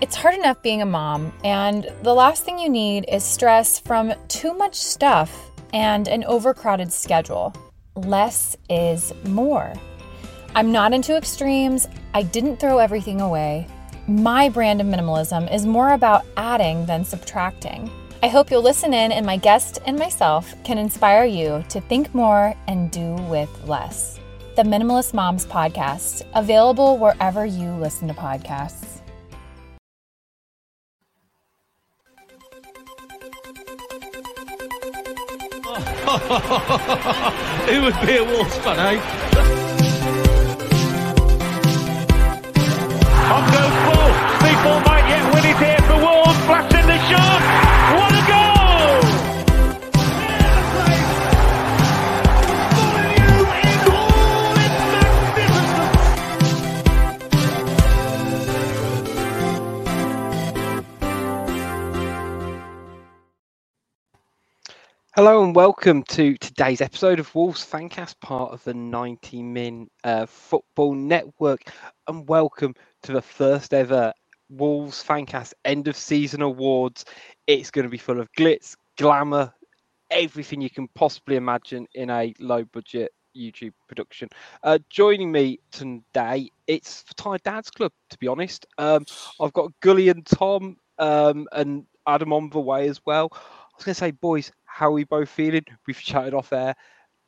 It's hard enough being a mom, and the last thing you need is stress from too much stuff and an overcrowded schedule. Less is more. I'm not into extremes. I didn't throw everything away. My brand of minimalism is more about adding than subtracting. I hope you'll listen in, and my guest and myself can inspire you to think more and do with less. The Minimalist Moms Podcast, available wherever you listen to podcasts. Who would be a Wolves fan, eh? On goes ball. People might yet win it here for Wolves. Blasting the shot. Hello and welcome to today's episode of Wolves Fancast, part of the 90 Min uh, Football Network, and welcome to the first ever Wolves Fancast end of season awards. It's going to be full of glitz, glamour, everything you can possibly imagine in a low budget YouTube production. Uh, joining me today, it's for Ty Dad's Club, to be honest. Um, I've got Gully and Tom um, and Adam on the way as well. I was going to say, boys, how we both feeling? We've chatted off air,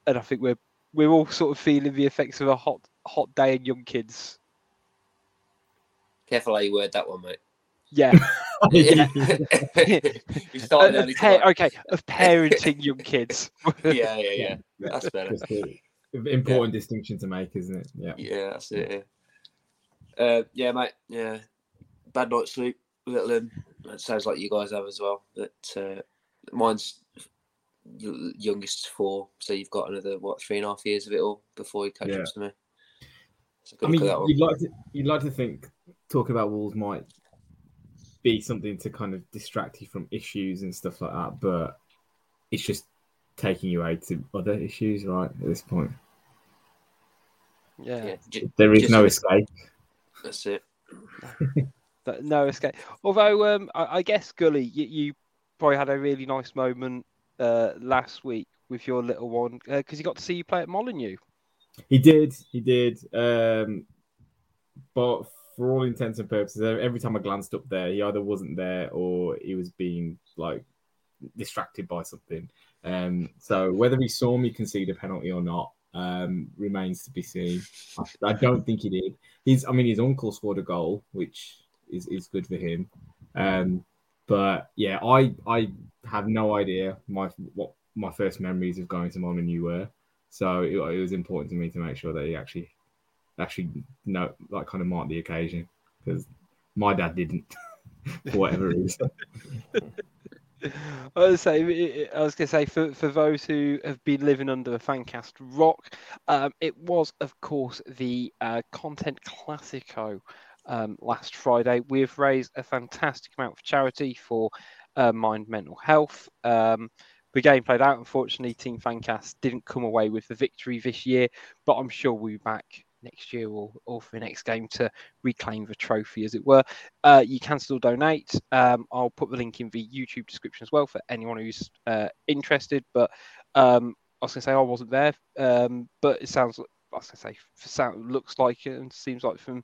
and I think we're we're all sort of feeling the effects of a hot hot day and young kids. Careful how you word that one, mate. Yeah, Yeah. started early of pa- okay, of parenting young kids. Yeah, yeah, yeah. That's better. Just a important distinction to make, isn't it? Yeah. Yeah, that's it. Yeah, uh, yeah, mate. Yeah, bad night's sleep. Little in. It sounds like you guys have as well. But uh, mine's youngest four, so you've got another what three and a half years of it all before you catch Yeah. up to me. So I mean, luck with that one. you'd like to you'd like to think talking about Wolves might be something to kind of distract you from issues and stuff like that, but it's just taking you out to other issues, right? At this point, Yeah, Yeah, j- there is Just no escape. that's it. no escape. Although, um, I, I guess Gully, you, you probably had a really nice moment uh, last week with your little one because he got to see you play at Molyneux. He did, he did. Um, but for all intents and purposes, every time I glanced up there, he either wasn't there or he was being like distracted by something. Um, so whether he saw me concede a penalty or not um, remains to be seen. I, I don't think he did. He's, I mean, his uncle scored a goal, which is, is good for him. Um, but yeah, I I have no idea my what my first memories of going to mom and you were. So it, it was important to me to make sure that he actually actually know like kind of marked the occasion because my dad didn't for whatever reason. I was say, I was to say for, for those who have been living under the Fancast rock, um, it was of course the uh, Content Classico um, last Friday. We've raised a fantastic amount for charity for uh, Mind Mental Health. Um, the game played out. Unfortunately, Team Fancast didn't come away with the victory this year, but I'm sure we'll be back next year or, or for the next game to reclaim the trophy, as it were. Uh, you can still donate. Um, I'll put the link in the YouTube description as well for anyone who's uh, interested. But um, I was going to say I wasn't there, um, but it sounds like I was going to say looks like and seems like from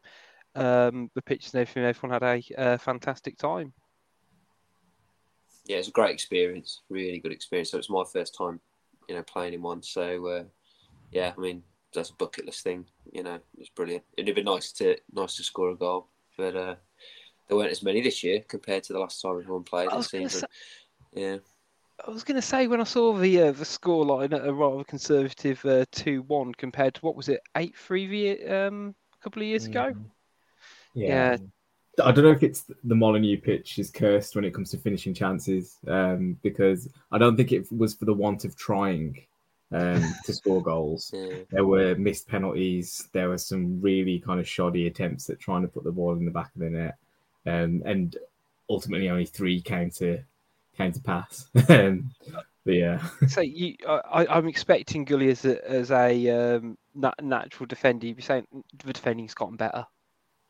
um, the pictures and everything, everyone had a uh, fantastic time. Yeah, it's a great experience. Really good experience. So it's my first time, you know, playing in one. So uh, yeah, I mean that's a bucket list thing. You know, it's brilliant. It'd have been nice to nice to score a goal, but uh, there weren't as many this year compared to the last time everyone played. I It was gonna seems. say- Yeah, I was going to say when I saw the uh, the scoreline at a rather conservative uh, two one compared to what was it eight three um, a couple of years ago. Yeah. I don't know if it's the Molyneux pitch is cursed when it comes to finishing chances, um, because I don't think it was for the want of trying um, to score goals. yeah. There were missed penalties. There were some really kind of shoddy attempts at trying to put the ball in the back of the net, um, and ultimately only three came to came to pass. um, but yeah, So you, I, I'm expecting Gully as a as a um, nat- natural defender. You'd be saying the defending's gotten better.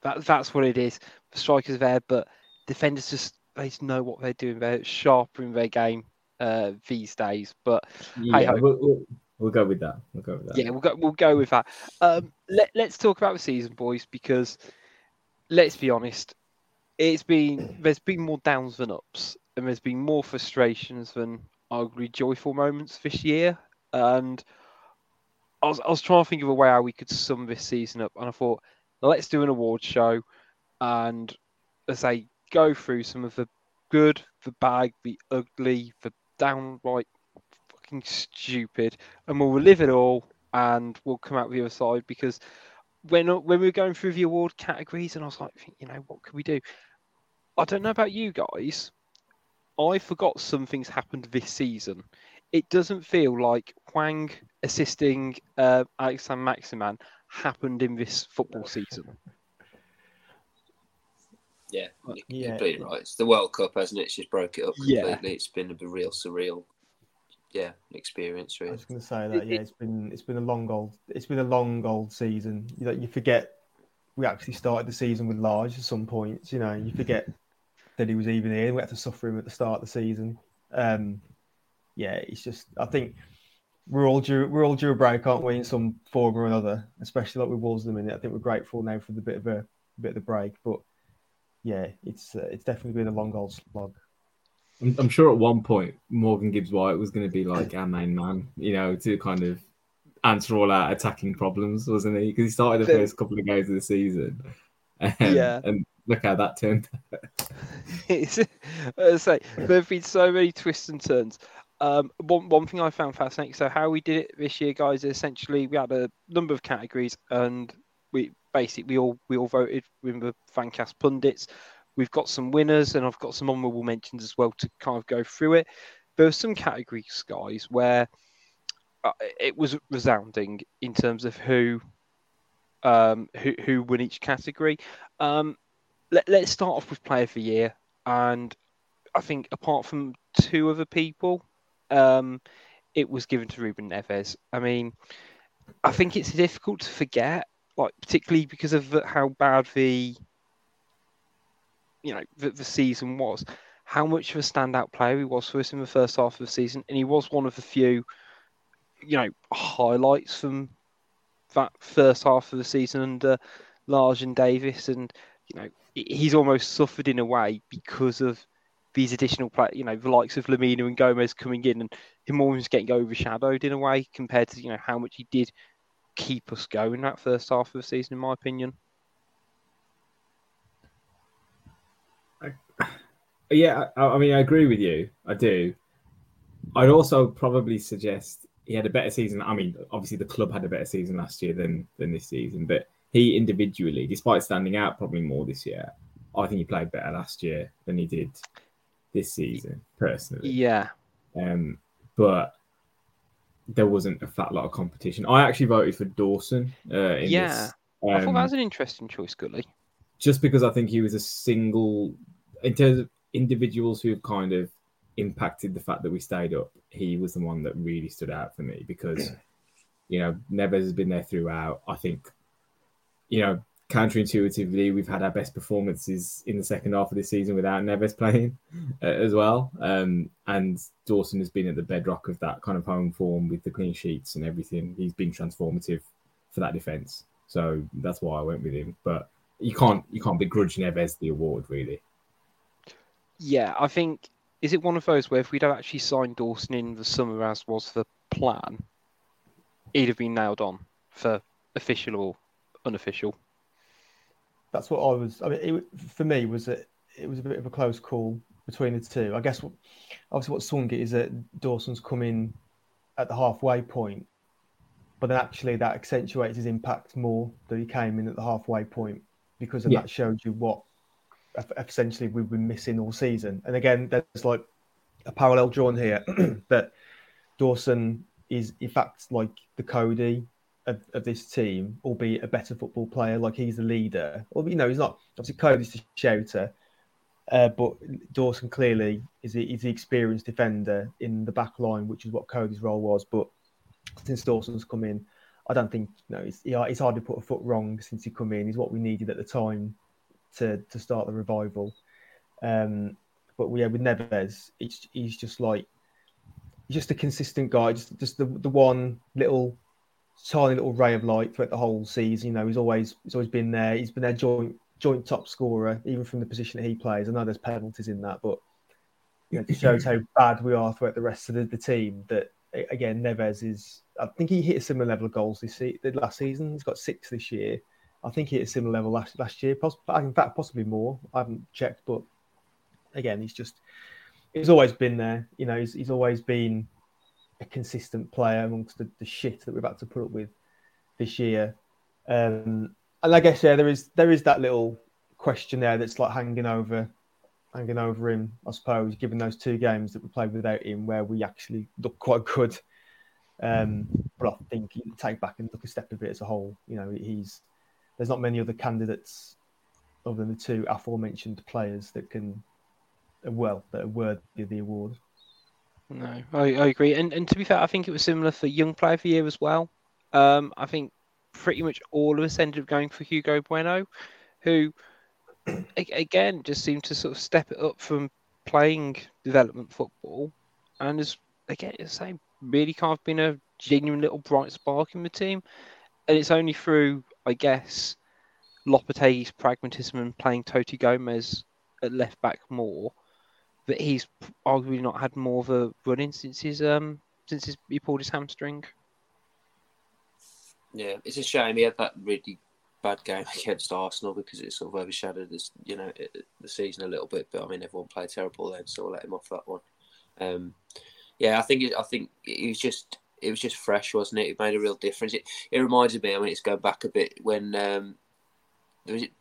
That that's what it is. The strikers there, but defenders just they just know what they're doing. They're sharper in their game uh, these days. But Yeah, Hey-ho. we'll, we'll, we'll go with that. We'll go with that. yeah, we'll go we'll go with that. Um, let let's talk about the season, boys, because let's be honest, it's been there's been more downs than ups, and there's been more frustrations than arguably joyful moments this year. And I was I was trying to think of a way how we could sum this season up, and I thought let's do an award show, and as I go through some of the good, the bad, the ugly, the downright fucking stupid, and we'll live it all, and we'll come out the other side because when when we were going through the award categories, and I was like, you know, what could we do? I don't know about you guys. I forgot some things happened this season. It doesn't feel like Hwang assisting uh, Alexander Maximan happened in this football season. Yeah, Yeah. completely right. It's the World Cup, hasn't it? It's just broke it up Yeah. It's been a real surreal, yeah, experience. Really. I was going to say that yeah, it's been it's been a long old it's been a long old season. You know, you forget we actually started the season with Lage at some points. You know, you forget that he was even here. We had to suffer him at the start of the season. Um, yeah, it's just I think we're all due we're all due a break, aren't we? In some form or another, especially like with Wolves at the minute. I think we're grateful now for the bit of a bit of the break, but yeah, it's uh, it's definitely been a long old slog. I'm, I'm sure at one point Morgan Gibbs White was going to be like our main man, you know, to kind of answer all our attacking problems, wasn't he? Because he started the The- first couple of games of the season. Um, Yeah. And look how that turned. it's, as I say, there have been so many twists and turns. Um, one one thing I found fascinating. So how we did it this year, guys, is essentially we had a number of categories, and we basically we all we all voted with the Fancast pundits. We've got some winners, and I've got some honourable mentions as well to kind of go through it. There were some categories, guys, where uh, it was resounding in terms of who um, who who won each category. Um, let, let's start off with player of the year, and I think apart from two other people, um, it was given to Ruben Neves. I mean, I think it's difficult to forget, like particularly because of how bad the you know the, the season was, how much of a standout player he was for us in the first half of the season, and he was one of the few, you know, highlights from that first half of the season under Lage and Davis, and you know he's almost suffered in a way because of these additional you know, the likes of Lemina and Gomes coming in, and him almost getting overshadowed in a way compared to you know how much he did keep us going that first half of the season, in my opinion. Yeah, I, I mean, I agree with you. I do. I'd also probably suggest he had a better season. I mean, obviously the club had a better season last year than than this season, but he individually, despite standing out probably more this year, I think he played better last year than he did this season, personally. Yeah, Um, but there wasn't a fat lot of competition. I actually voted for Dawson. Uh, in Yeah, this, I thought um, that was an interesting choice, Gully. just because I think he was a single in terms of individuals who have kind of impacted the fact that we stayed up. He was the one that really stood out for me because you know Neves has been there throughout. I think you know counterintuitively we've had our best performances in the second half of this season without Neves playing uh, as well. Um, and Dawson has been at the bedrock of that kind of home form with the clean sheets and everything. He's been transformative for that defense. So that's why I went with him. But you can't you can't begrudge Neves the award really. Yeah, I think is it one of those where if we'd have actually signed Dawson in the summer as was the plan, he'd have been nailed on for official or unofficial. That's what I was. I mean, it, for me, was it? It was a bit of a close call between the two. I guess what, obviously what swung it is that Dawson's come in at the halfway point, but then actually that accentuates his impact more that he came in at the halfway point because Yeah. that showed you what essentially we've been missing all season. And again, there's like a parallel drawn here that Dawson is in fact like the Cody of, of this team, albeit a better football player. Like he's the leader. Well, you know, he's not obviously Cody's the shouter, uh, but Dawson clearly is the, is the experienced defender in the back line, which is what Cody's role was. But since Dawson's come in, I don't think you know he's, he, he's hardly put a foot wrong since he come in. He's what we needed at the time to to start the revival. Um, but yeah, with Neves, it's, he's just like he's just a consistent guy, just just the the one little tiny little ray of light throughout the whole season. You know, he's always he's always been there. He's been their joint joint top scorer, even from the position that he plays. I know there's penalties in that, but you know, it shows how bad we are throughout the rest of the, the team. That again, Neves is. I think he hit a similar level of goals this se- last season. He's got six this year. I think he hit a similar level last last year. Poss- in fact, possibly more. I haven't checked, but again, he's just he's always been there. You know, he's he's always been a consistent player amongst the, the shit that we've had to put up with this year. Um, and I guess yeah, there is there is that little question there that's like hanging over hanging over him, I suppose, given those two games that we played without him, where we actually looked quite good. Um, but I think you take back and look a step of it as a whole. You know, he's there's not many other candidates other than the two aforementioned players that can, well, that are worthy of the award. No, I, I agree. And and to be fair, I think it was similar for Young Player of the Year as well. Um, I think pretty much all of us ended up going for Hugo Bueno, who again just seemed to sort of step it up from playing development football, and is again the same really kind of been a genuine little bright spark in the team. And it's only through, I guess, Lopetegui's pragmatism and playing Toti Gomes at left back more that he's arguably not had more of a run in since his um since his, he pulled his hamstring. Yeah, it's a shame he had that really bad game against Arsenal because it sort of overshadowed this, you know, the season a little bit. But I mean, everyone played terrible then, so we'll let him off that one. Um, yeah, I think it, I think it was just it was just fresh, wasn't it? It made a real difference. It it reminded me. I mean, it's going back a bit when um,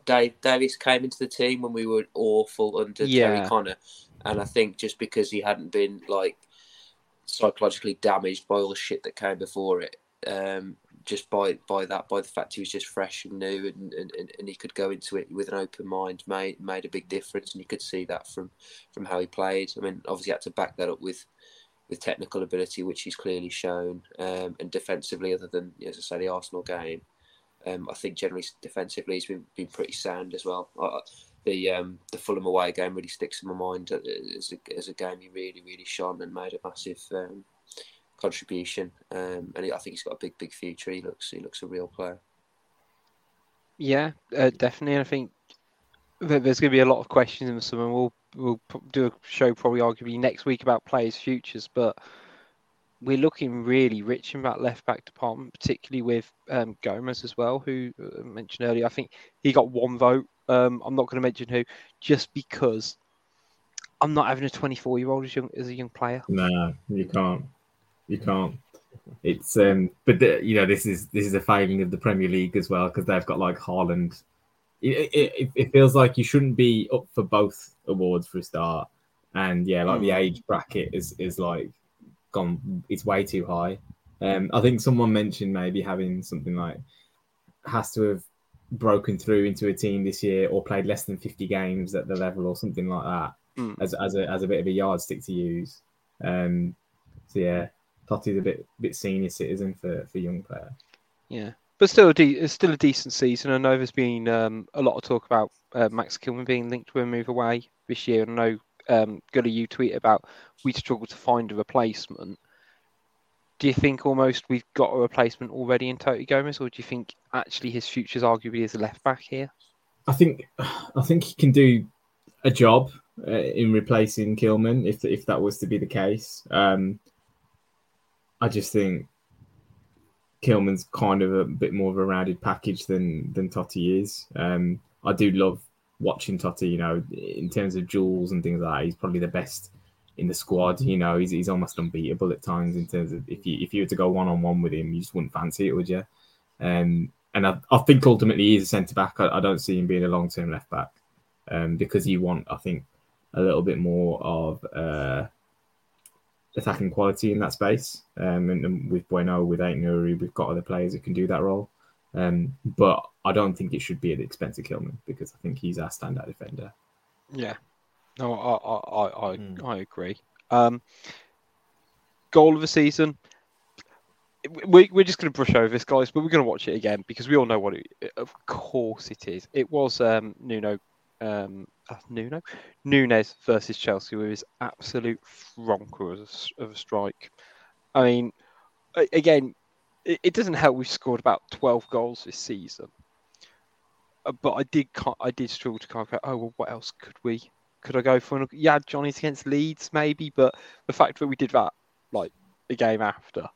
Dave Davies came into the team when we were awful under yeah. Terry Connor, and I think just because he hadn't been like psychologically damaged by all the shit that came before it, um, just by by that, by the fact he was just fresh and new, and, and, and he could go into it with an open mind, made made a big difference, and you could see that from from how he played. I mean, obviously, had to back that up with with technical ability, which he's clearly shown, um, and defensively, other than as I say, the Arsenal game, um, I think generally defensively he's been been pretty sound as well. I, the um, the Fulham away game really sticks in my mind as a, as a game he really really shone and made a massive um, contribution. Um, and I think he's got a big big future. He looks he looks a real player. Yeah, uh, definitely. I think there's going to be a lot of questions in the summer. We'll we'll do a show probably arguably next week about players' futures, but we're looking really rich in that left back department, particularly with um, Gomes as well, who I uh, mentioned earlier. I think he got one vote. Um, I'm not going to mention who, just because I'm not having a 24 year old as young as a young player. No, you can't. You can't. It's um, but the, you know this is this is a failing of the Premier League as well because they've got like Haaland. It, it, it feels like you shouldn't be up for both awards for a start, and yeah, like mm. the hmm. age bracket is is like gone. It's way too high. Um, I think someone mentioned maybe having something like has to have broken through into a team this year or played less than 50 games at the level or something like that mm. as, as, a, as a bit of a yardstick to use. Um, so yeah, Toti's a bit bit senior citizen for, for young player. Yeah, but still a de- it's still a decent season. I know there's been um, a lot of talk about uh, Max Kilman being linked to a move away this year. I know um, Gully, you tweet about we struggle to find a replacement. Do you think almost we've got a replacement already in Toti Gomes, or do you think actually his future is arguably as a left back here? I think I think he can do a job uh, in replacing Kilman if if that was to be the case. Um, I just think Kilman's kind of a bit more of a rounded package than than Toti is. Um, I do love watching Toti. you know, in terms of jewels and things like that, he's probably the best in the squad. You know, he's, he's almost unbeatable at times in terms of if you if you were to go one on one with him, you just wouldn't fancy it, would you? Um, and I, I think ultimately he's a centre back. I, I, don't see him being a long term left back um, because you want, I think, a little bit more of uh, attacking quality in that space. Um, and, and, with Bueno, with Aït-Nouri, we've got other players that can do that role. Um, but I don't think it should be at the expense of Kilman because I think he's our standout defender. Yeah, no, I I I, mm. I agree. Um, goal of the season. We, we're just going to brush over this, guys, but we're going to watch it again because we all know what it. Of course, it is. It was um, Nuno um, uh, Nuno Nunes versus Chelsea with his absolute fronker of a, of a strike. I mean, again, it, it doesn't help we've scored about twelve goals this season. Uh, But I did, I did struggle to kind of go. Oh well, what else could we? Could I go for? An, yeah, Johnny's against Leeds, maybe. But the fact that we did that, like a game after,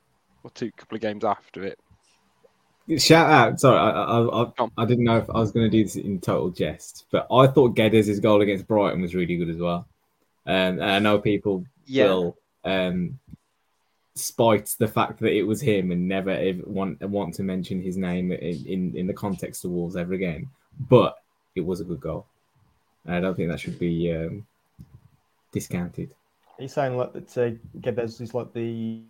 or two couple of games after it, Shout out! Sorry, I I, I, I didn't know if I was going to do this in total jest, but I thought Guedes' goal against Brighton was really good as well. Um, and I know people Yeah. will um, spite the fact that it was him and never ever want want to mention his name in, in, in the context of Wolves ever again. But it was a good goal. I don't think that should be um, discounted. He's saying like that uh, Guedes is like the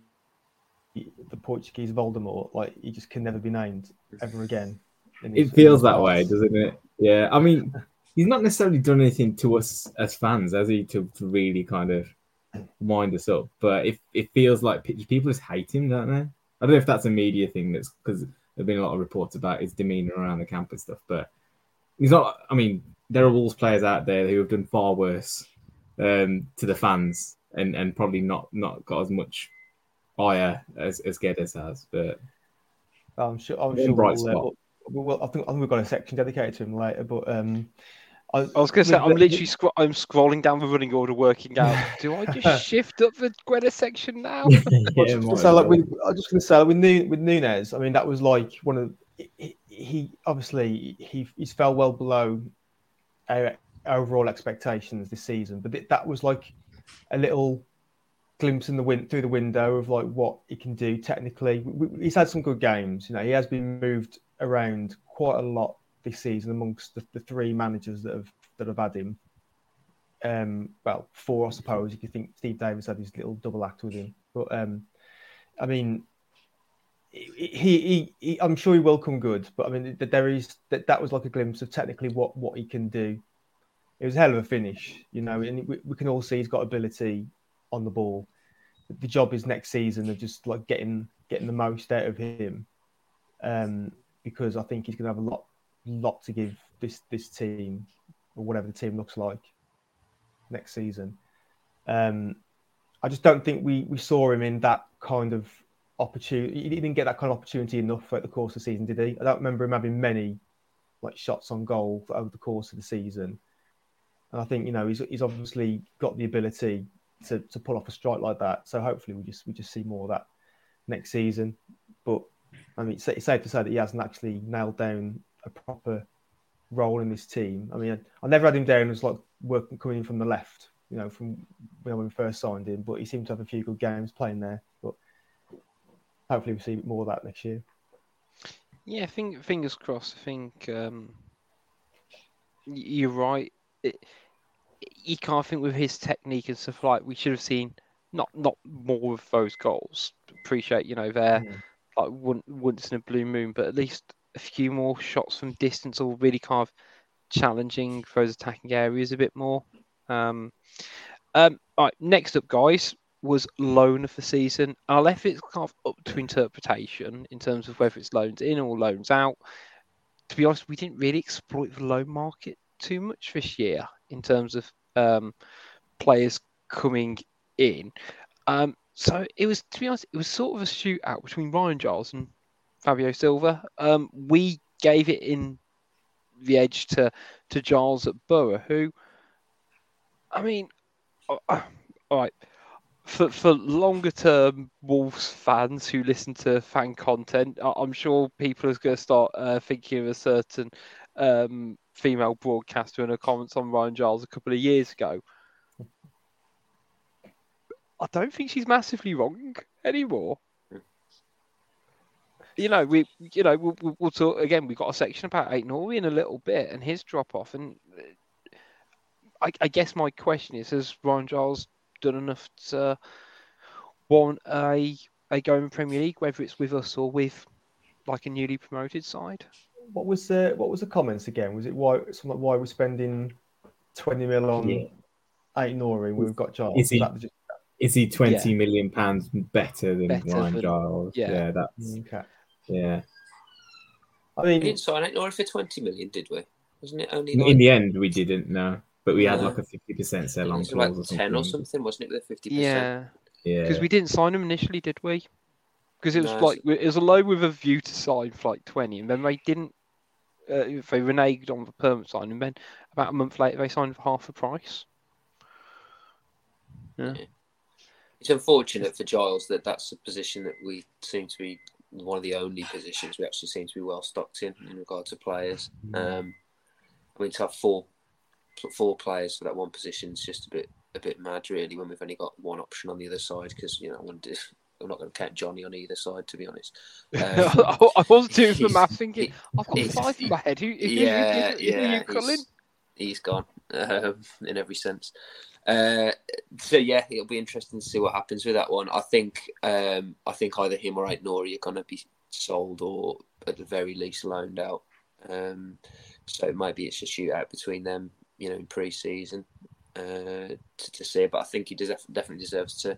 the Portuguese Voldemort, like he just can never be named ever again. It feels that way, doesn't it? Yeah, I mean, he's not necessarily done anything to us as fans, has he, to, to really kind of wind us up? But it, it feels like people just hate him, don't they? I don't know if that's a media thing, that's because there've been a lot of reports about his demeanor around the camp and stuff. But he's not. I mean, there are Wolves players out there who have done far worse um, to the fans and, and probably not not got as much ire as as Guedes has. But I'm sure. I'm sure. bright We'll, uh, spot. we'll, we'll- I think I think we've got a section dedicated to him later. But um, I, I, was going to say, I'm literally scro- I'm scrolling down the running order, working out. Do I just shift up the Gweda section now? yeah, So, like with, I'm just going to say like, with Nu- with Nunes, I mean that was like one of he, he obviously he he's fell well below overall expectations this season, but that was like a little glimpse in the wind through the window of like what he can do technically. We, he's had some good games, you know. He has been moved around quite a lot this season amongst the, the three managers that have that have had him. Um, well, four, I suppose. If you think Steve Davis had his little double act with him, but um, I mean, he, he, he, I'm sure he will come good, but I mean, there is that that was like a glimpse of technically what what he can do. It was a hell of a finish, you know, and we, we can all see he's got ability on the ball. The job is next season of just like getting getting the most out of him, um, because I think he's going to have a lot lot to give this this team or whatever the team looks like next season. Um, I just don't think we, we saw him in that kind of opportunity. He didn't get that kind of opportunity enough throughout the course of the season, did he? I don't remember him having many like shots on goal over the course of the season. And I think you know he's he's obviously got the ability to, to pull off a strike like that. So hopefully we just we just see more of that next season. But I mean, it's, safe to say that he hasn't actually nailed down a proper role in this team. I mean, I, I never had him down as like working coming in from the left, you know, from when we first signed him. But he seemed to have a few good games playing there. But hopefully we see more of that next year. Yeah, think, fingers crossed. I think um, you're right. It, you can't think with his technique and stuff like we should have seen not not more of those goals. Appreciate you know they're like one, once in a blue moon, but at least a few more shots from distance or really kind of challenging those attacking areas a bit more. Um, um, all right, next up, guys, was loan of the season. I left it kind of up to interpretation in terms of whether it's loans in or loans out. To be honest, we didn't really exploit the loan market too much this year in terms of um, players coming in. Um, so it was, to be honest, it was sort of a shootout between Ryan Giles and Fabio Silva. Um, we gave it in the edge to to Giles at Boro, who, I mean, uh, all right, for for longer term Wolves fans who listen to fan content, I'm sure people are going to start uh, thinking of a certain um, female broadcaster in her comments on Ryan Giles a couple of years ago. I don't think she's massively wrong anymore. You know, we you know we'll, we'll, talk again. We've got a section about Aït-Nouri in a little bit and his drop off, and I, I guess my question is: Has Ryan Giles done enough to warrant a a go in Premier League, whether it's with us or with like a newly promoted side? What was the what was the comments again? Was it why something like why we're spending twenty mil on Yeah. Aït-Nouri when we've got Giles? Is he- that just, Is he twenty million pounds better than Better Ryan than- Giles? yeah. yeah, that's mm, okay. yeah. I We mean, didn't sign it Nora for 20 million, did we? Wasn't it only In the end, we didn't know. but we had Yeah. like a fifty percent It sell on was clause like or ten or something. something, wasn't it? The fifty percent. Yeah, Yeah, because we didn't sign him initially, did we? Because it was No, like it was a low with a view to sign for like twenty, and then they didn't. Uh, they reneged on the permanent sign, and then about a month later they signed for half the price. It's unfortunate for Giles that that's a position that we seem to be one of the only positions we actually seem to be well stocked in in regard to players. Um, I mean, to have four four players for that one position is just a bit a bit mad, really, when we've only got one option on the other side. Because you know, I wouldn't- I'm not going to count Johnny on either side, to be honest. Um, I I was doing the math, thinking I've got five in my head. Who, who, yeah, who, who, yeah, you calling? he's, he's gone um, in every sense. Uh, so yeah, it'll be interesting to see what happens with that one. I think um, I think either him or Aït-Nouri are going to be sold or at the very least loaned out. Um, so maybe it's a shootout between them, you know, in pre-season uh, to, to see. But I think he des- definitely deserves to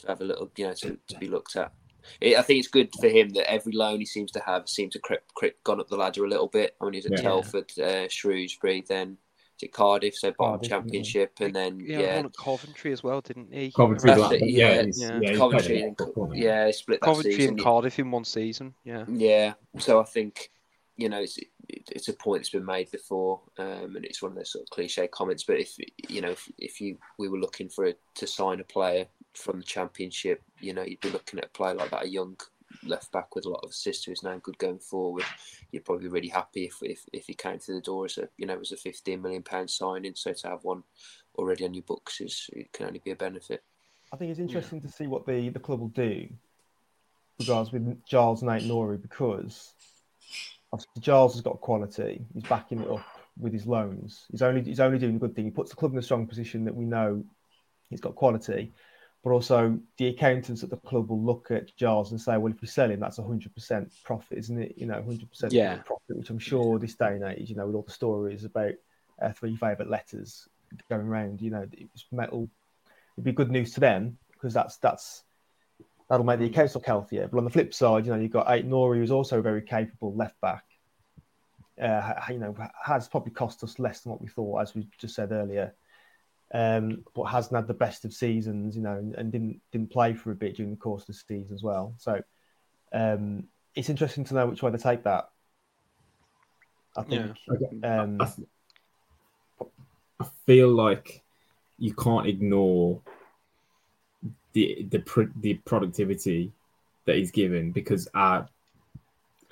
to have a little, you know, to, to be looked at. It, I think it's good for him that every loan he seems to have seems to creep, creep, gone up the ladder a little bit. I mean, he's at Yeah. Telford, uh, Shrewsbury, then to Cardiff, so bottom Cardiff, championship, and then Yeah, yeah, one at Coventry as well, didn't he? Coventry, it, yeah, yeah, yeah. yeah, Coventry, and, a lot, hasn't he? yeah, he split Coventry season. and Cardiff in one season. Yeah. Yeah, so I think you know it's it, it's a point that's been made before, um, and it's one of those sort of cliche comments. But if you know if, if you we were looking for a, to sign a player from the championship, you know you'd be looking at a player like that, a young left back with a lot of assists who's now good going forward. You'd probably be really happy if if, if he came through the door as a you know as a fifteen million pound signing. So to have one already on your books is it can only be a benefit. I think it's interesting to see what the, the club will do regards with Giles and Nate Nori because obviously Giles has got quality. He's backing it up with his loans. He's only he's only doing a good thing. He puts the club in a strong position that we know he's got quality. But also the accountants at the club will look at Giles and say, well, if we sell him, that's hundred percent profit, isn't it? You know, hundred percent Yeah. profit, which I'm sure this day and age, you know, with all the stories about uh, three favourite letters going around, you know, it's metal. It'd be good news to them because that's that's that'll make the accounts look healthier. But on the flip side, you know, you've got Aït-Nouri, who's also a very capable left back. Uh, you know, has probably cost us less than what we thought, as we just said earlier. Um, but hasn't had the best of seasons, you know, and, and didn't didn't play for a bit during the course of the season as well. So um, it's interesting to know which way they take that. I think. Um, I, I feel like you can't ignore the the the productivity that he's given because our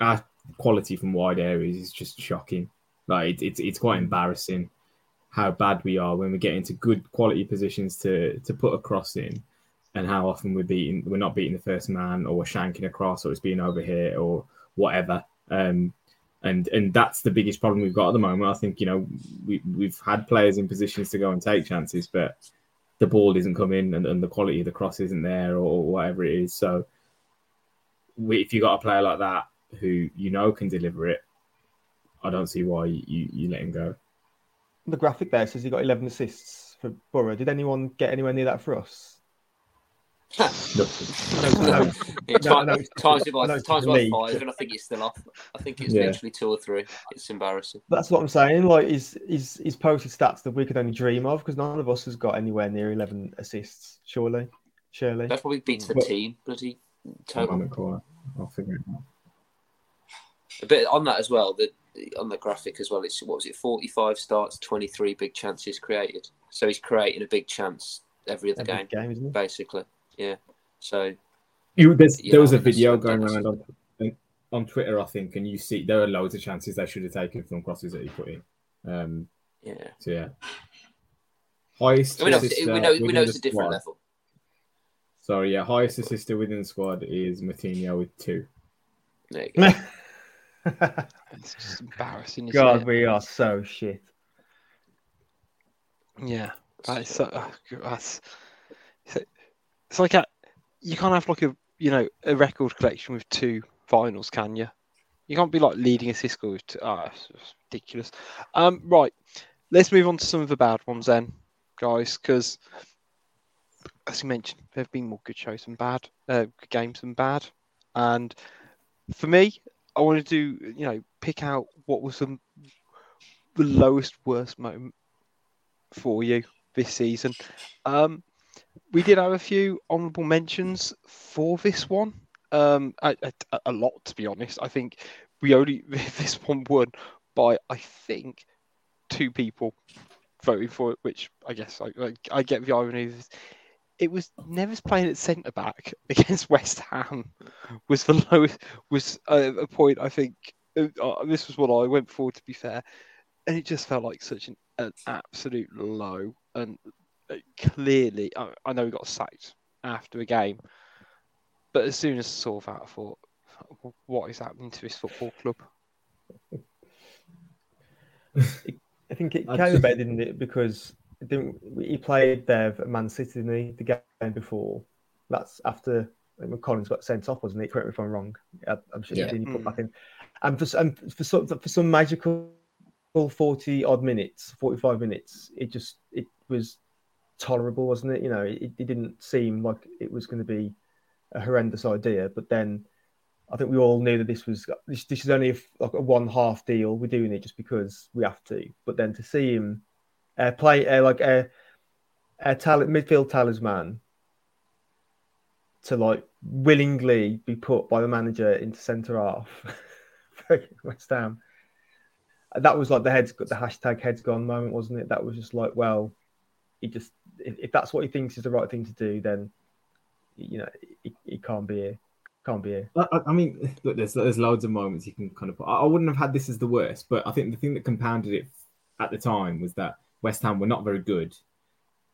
our quality from wide areas is just shocking. Like it's it's, it's quite embarrassing how bad we are when we get into good quality positions to to put a cross in, and how often we're beating we're not beating the first man or we're shanking across or it's being over here or whatever. Um, and and that's the biggest problem we've got at the moment. I think you know we we've had players in positions to go and take chances, but the ball isn't coming and, and the quality of the cross isn't there or, whatever it is. So we, if you've got a player like that who you know can deliver it, I don't see why you, you let him go. The graphic there says he got 11 assists for Boro. Did anyone get anywhere near that for us? Nothing. No, no, Yeah, No, no, times it by times the by league. five, and I think it's still off. I think it's Yeah. literally two or three. It's embarrassing. That's what I'm saying. Like, he's, he's, he's posted stats that we could only dream of because none of us has got anywhere near 11 assists, surely. Surely. That's probably beats the But- team bloody I'm total. on the corner. I'll figure it out. But on that as well, the on the graphic as well, it's what was it, forty five starts, twenty three big chances created. So he's creating a big chance every other Every game, game, isn't it? basically. Yeah. So You, there's, Yeah, there was a video going around on, on Twitter, I think, and you see there are loads of chances they should have taken from crosses that he put in. Um, yeah. so yeah, highest I mean, assist, we uh, know we know it's a different squad. level. Sorry, yeah, highest assister within the squad is Matinho with two. There you go. It's just embarrassing. God, it? we are so shit. Yeah, that's so, uh, that's it's, like a, you can't have like a you know a record collection with two finals, can you? You can't be like leading assist score with two. Ah, it's, it's ridiculous. Um, right, let's move on to some of the bad ones then, guys, because as you mentioned, there have been more good shows than bad, uh, good games than bad, and for me, I want to you know pick out what was the the lowest worst moment for you this season. Um, we did have a few honourable mentions for this one. Um, a, a, a lot to be honest. I think we only this one won by I think two people voting for it, which I guess I, I, I get the irony of. It was Neves playing at centre back against West Ham was the lowest was uh, a point I think uh, uh, this was what I went for to be fair, and it just felt like such an, an absolute low and uh, clearly I, I know he got sacked after the game, but as soon as I saw that, I thought, what is happening to this football club? I think it came about, didn't it? Because it didn't, he played there at Man City, didn't he? The game before. That's after I think Collins got sent off, wasn't it? Correct me if I'm wrong. I- I'm sure Yeah. he didn't put Mm. back in. And for, and for some for some magical forty odd minutes, forty five minutes, it just it was tolerable, wasn't it? You know, it, it didn't seem like it was going to be a horrendous idea, but then. I think we all knew that this was this, this is only a, like a one half deal. We're doing it just because we have to. But then to see him play like a, a tal- midfield talisman to like willingly be put by the manager into centre half West Ham. That was like the heads the hashtag heads gone moment, wasn't it? That was just like, well, he just if, if that's what he thinks is the right thing to do, then you know he, he can't be here. Can't be here. I, I- mean, look, there's there's loads of moments you can kind of. I I wouldn't have had this as the worst, but I think the thing that compounded it at the time was that West Ham were not very good,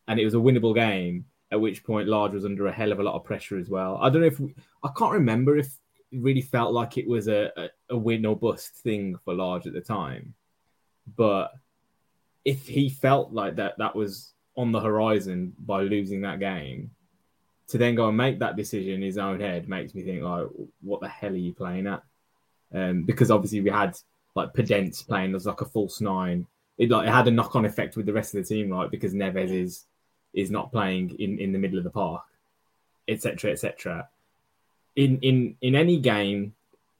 and it was a winnable game. At which point, Lage was under a hell of a lot of pressure as well. I don't know if we, I can't remember if it really felt like it was a, a, a win or bust thing for Lage at the time, but if he felt like that that was on the horizon by losing that game, to then go and make that decision in his own head makes me think like, what the hell are you playing at? Um, because obviously we had like Podence playing as like a false nine. It like it had a knock on effect with the rest of the team, right? Because Neves is is not playing in, in the middle of the park, etc. etc. In in in any game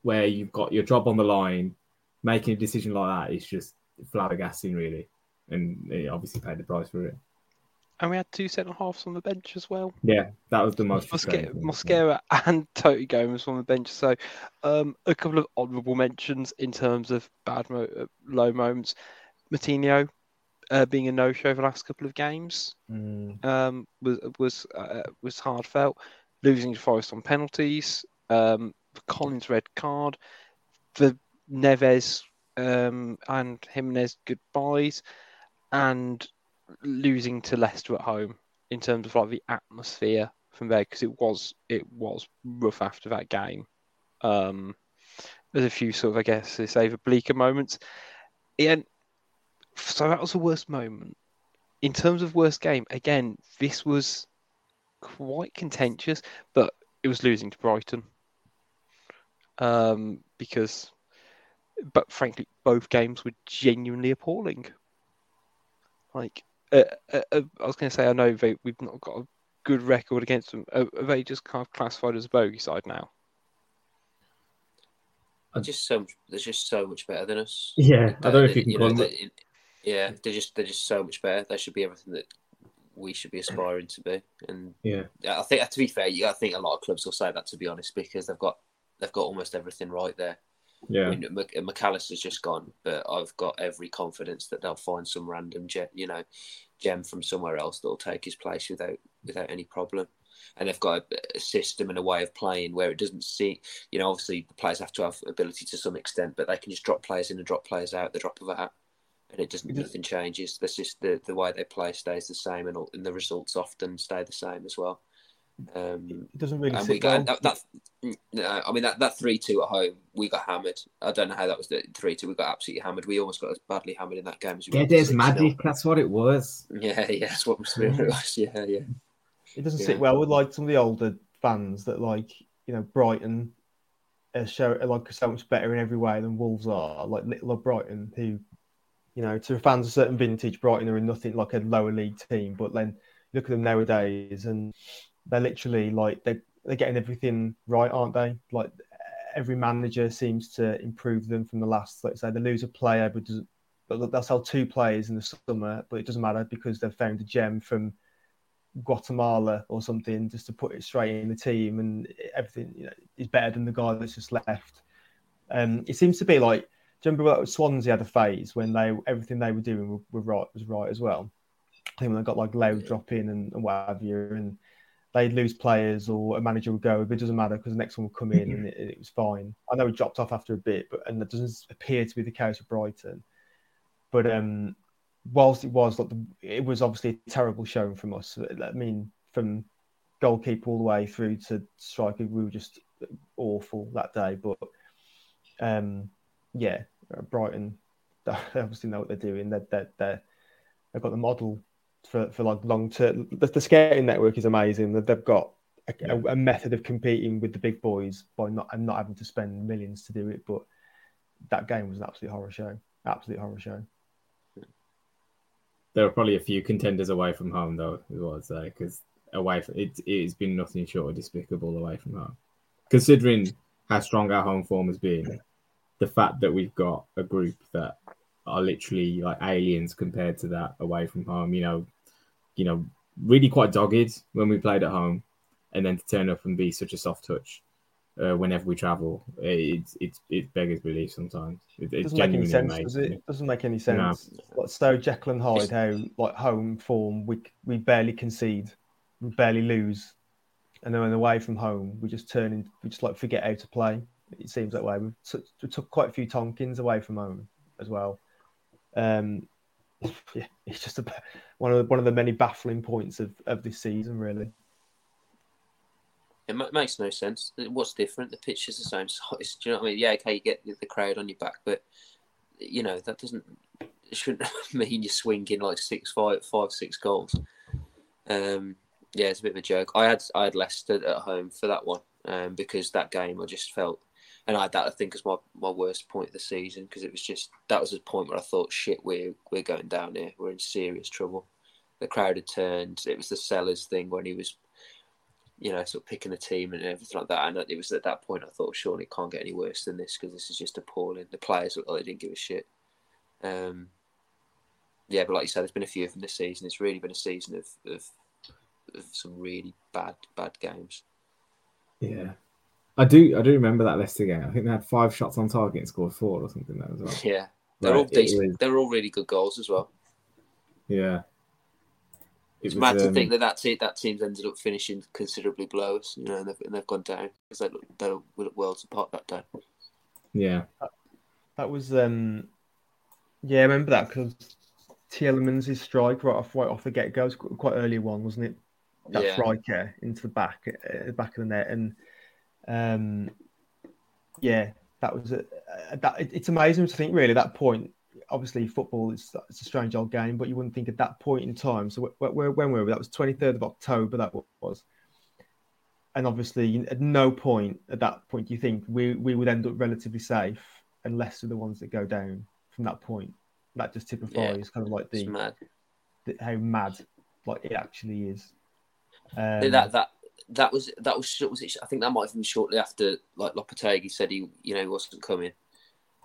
where you've got your job on the line, making a decision like that is just flabbergasting, really. And he obviously paid the price for it. And we had two centre halves on the bench as well. Yeah, that was the most. Mosquera. And Toti Gomes on the bench. So, um, a couple of honourable mentions in terms of bad, mo- uh, low moments. Matinho uh, being a no-show the last couple of games um, was was uh, was hard felt. Losing to Forest on penalties. Um, the Collins red card. The Neves um, and Jimenez goodbyes, and losing to Leicester at home in terms of like the atmosphere from there because it was it was rough after that game. Um, there's a few sort of I guess they say the bleaker moments. And so that was the worst moment. In terms of worst game, again, this was quite contentious, but it was losing to Brighton. Um, because, but frankly, both games were genuinely appalling. Like, uh, uh, uh, I was going to say, I know they, we've not got a good record against them. Are, are they just kind of classified as a bogey side now? They're just so much, they're just so much better than us. Yeah, I don't know if They- you can call them. they- yeah, they're just they're just so much better. They should be everything that we should be aspiring to be. And Yeah. I think to be fair, I think a lot of clubs will say that to be honest because they've got they've got almost everything right there. Yeah. I mean, Mac Allister's just gone, but I've got every confidence that they'll find some random gem, you know, gem from somewhere else that'll take his place without without any problem. And they've got a, a system and a way of playing where it doesn't see, you know, obviously the players have to have ability to some extent, but they can just drop players in and drop players out the drop of a hat, and it doesn't. Nothing changes. That's just the the way they play stays the same, and, all, and the results often stay the same as well. Um, It doesn't really and sit we got well. that, that no, I mean that, that three two at home, we got hammered. I don't know how that was the three two. We got absolutely hammered. We almost got as badly hammered in that game as we got Dede's 6-0. magic. That's what it was. Yeah, yeah, that's what was it was. Yeah, yeah. It doesn't Yeah. sit well with like some of the older fans that like you know Brighton are show are like so much better in every way than Wolves are. Like little of Brighton, who you know to fans of certain vintage, Brighton are in nothing like a lower league team. But then look at them nowadays, and they're literally like they they're getting everything right, aren't they? Like every manager seems to improve them from the last. Let's say they lose a player, but doesn't but they'll sell two players in the summer, but it doesn't matter because they've found a gem from Guatemala or something just to put it straight in the team, and everything you know is better than the guy that's just left. Um, it seems to be like. Do you remember Swansea had a phase when they everything they were doing were, right was right as well. I think when they got like Laudrup in and, and what have you, and they'd lose players or a manager would go, but it doesn't matter because the next one would come in and it, it was fine. I know it dropped off after a bit, but and that doesn't appear to be the case with Brighton. But um, whilst it was like the, it was obviously a terrible showing from us. I mean, from goalkeeper all the way through to striker, we were just awful that day. But um, yeah, Uh, Brighton, they obviously know what they're doing. They're, they're, they're, they've got the model for, for like long term. The, the scouting network is amazing. They've got a, a, a, method of competing with the big boys by not and not having to spend millions to do it. But that game was an absolute horror show. Absolute horror show. There are probably a few contenders away from home, though, I'd say, because uh, away from, it, it's been nothing short of despicable away from home. Considering how strong our home form has been, the fact that we've got a group that are literally like aliens compared to that away from home. You know, you know, really quite dogged when we played at home, and then to turn up and be such a soft touch uh, whenever we travel, it's it's it beggars belief sometimes. It, it doesn't make any sense, amazing. does it? it? Doesn't make any sense. No. So Jekyll and Hyde, how like home form, we we barely concede, we barely lose, and then when away from home, we just turn in, we just like forget how to play. It seems that way. We took, took quite a few Tonkins away from home as well. Um, yeah, it's just a, one of the, one of the many baffling points of, of this season, really. It makes no sense. What's different? The pitch is the same size. Do you know what I mean? Yeah, okay, you get the crowd on your back, but you know that doesn't shouldn't mean you're swinging like six, five, five, six goals. Um, yeah, it's a bit of a joke. I had I had Leicester at home for that one um, because that game I just felt and I had that I think as my, my worst point of the season because it was just that was the point where I thought shit we're we're going down here we're in serious trouble. The crowd had turned. It was the sellers thing when he was, you know, sort of picking a team and everything like that. And it was at that point I thought surely it can't get any worse than this because this is just appalling. The players look like they didn't give a shit. Um, yeah, but like you said, there's been a few of them this season. It's really been a season of, of, of some really bad bad games. Yeah, I do I do remember that Leicester game. I think they had five shots on target and scored four or something that as well. Yeah. They're right, all decent. Was... They're all really good goals as well. Yeah. It it's was, mad to um... think that that team, that team's ended up finishing considerably below us, you know, and they've, and they've gone down because they look, they look worlds apart that day. Yeah. That, that was, um, yeah, I remember that because Tielemans' strike right off right off the get go was quite early one, wasn't it? That yeah. striker into the back, uh, back of the net, and um, yeah, that was a, that. It's amazing to think, really, that point. Obviously, football is it's a strange old game, but you wouldn't think at that point in time. So, where, where, when were we? That was twenty third of October. That was, and obviously, at no point at that point do you think we we would end up relatively safe, unless we're the ones that go down from that point. That just typifies yeah, kind of like the, mad. the, how mad like it actually is. Um, that that that was that was was it, I think that might have been shortly after like Lopetegui said he you know he wasn't coming,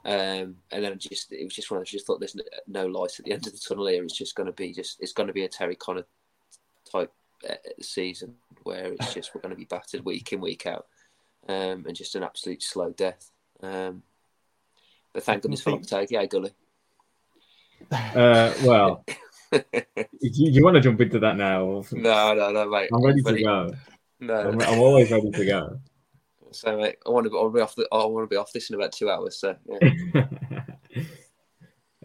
um, and then just it was just one of those just thought there's no, light at the end of the tunnel here. It's just going to be just it's going to be a Terry Connor type uh, season where it's just we're going to be battered week in week out, um, and just an absolute slow death. Um, but thank goodness for Lopetegui, yeah, Gully. Uh, well. do, you, you want to jump into that now? No, no, no, mate. I'm ready to go. No, I'm, I'm always ready to go. So, mate, I want to, I'll be off. The, I want to be off this in about two hours. So, yeah.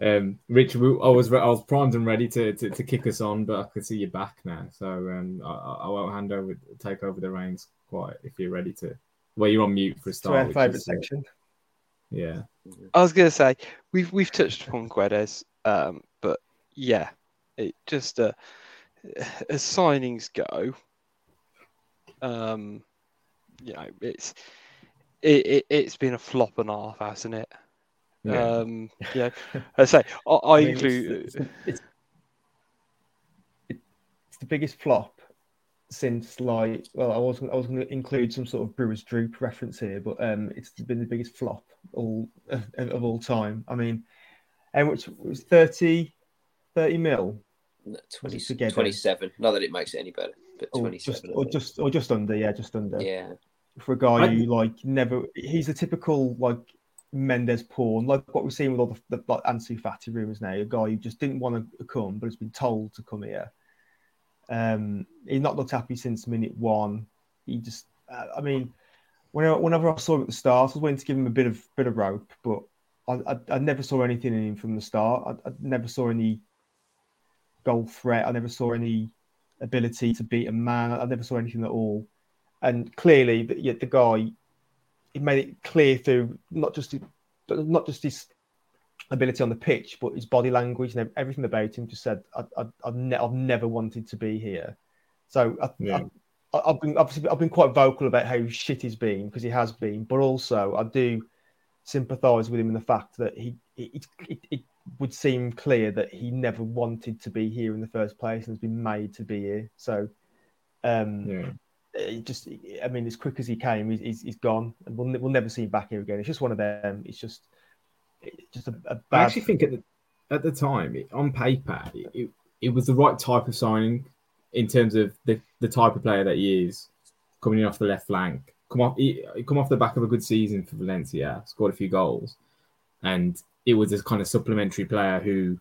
um, Rich, I was I was primed and ready to, to, to kick us on, but I can see you back now. So, um, I, I won't hand over, take over the reins quite if you're ready to. Well, you're on mute for a start. To our favourite uh, section. Yeah. I was going to say we've we've touched upon Guedes, um, but yeah, it just uh, as signings go, um, you know, it's it, it has been a flop and a half, hasn't it? Yeah. Um, yeah. I say I, I, I mean, include. It's, it's, it's, it's, the biggest flop since like well, I was I was going to include some sort of Brewers Droop reference here, but um, it's been the biggest flop all of, of all time. I mean, and which was 30, 30 mil, No, 20, together? 27. Not that it makes it any better, but or 27. just or just or just under, yeah, just under. yeah. For a guy I- who like never, he's a typical like Mendes pawn, like what we've seen with all the, the like Ansu Fati rumors now. A guy who just didn't want to come, but has been told to come here. Um, he's not looked happy since minute one. He just, uh, I mean, whenever, whenever I saw him at the start, I was waiting to give him a bit of bit of rope, but I, I, I never saw anything in him from the start. I, I never saw any goal threat. I never saw any ability to beat a man. I never saw anything at all. And clearly, the, yeah, the guy, he made it clear through not just his, not just his ability on the pitch, but his body language and everything about him. Just said, I, I, I've, ne- I've never wanted to be here. So I, Yeah. I, I've been obviously I've been quite vocal about how shit he's been because he has been, but also I do sympathise with him in the fact that he it, it, it would seem clear that he never wanted to be here in the first place and has been made to be here. So, um, Yeah. it just I mean, as quick as he came, he's, he's, he's gone, and we'll, we'll never see him back here again. It's just one of them. It's just it's just a, a bad. I actually think at the at the time, it, on paper, it, it, was the right type of signing in terms of the, the type of player that he is, coming in off the left flank, come off he come off the back of a good season for Valencia, scored a few goals, and it was this kind of supplementary player who,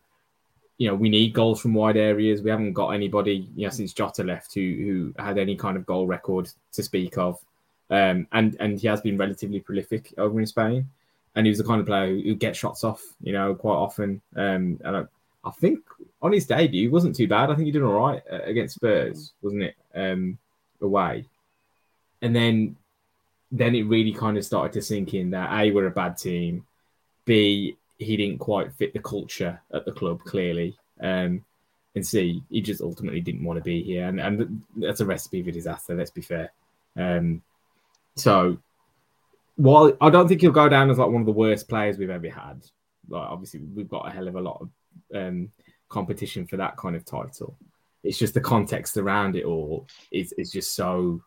you know, we need goals from wide areas. We haven't got anybody, you know, since Jota left who who had any kind of goal record to speak of, um, and and he has been relatively prolific over in Spain and he was the kind of player who, who gets shots off, you know, quite often. Um, and I, I think on his debut, he wasn't too bad. I think he did all right uh, against Spurs, wasn't it? Um, away, and then then it really kind of started to sink in that a we're a bad team, b he didn't quite fit the culture at the club clearly, um, and c he just ultimately didn't want to be here, and and that's a recipe for disaster. Let's be fair. Um, so while I don't think he'll go down as like one of the worst players we've ever had, like obviously we've got a hell of a lot of um, competition for that kind of title. It's just the context around it all is is just so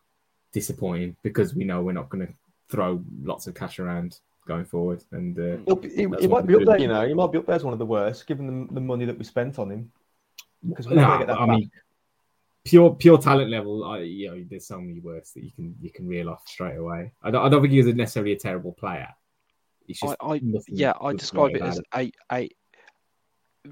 disappointing because we know we're not going to throw lots of cash around going forward. And uh, He'll be- he, he might be up there, you know. He might be up there as one of the worst, given the, the money that we spent on him. Because we're no, not going to get that I back. mean, pure pure talent level, I, you know, there's so many worse that you can you can reel off straight away. I don't, I don't think he was necessarily a terrible player. He's just I, I yeah, I describe it as a a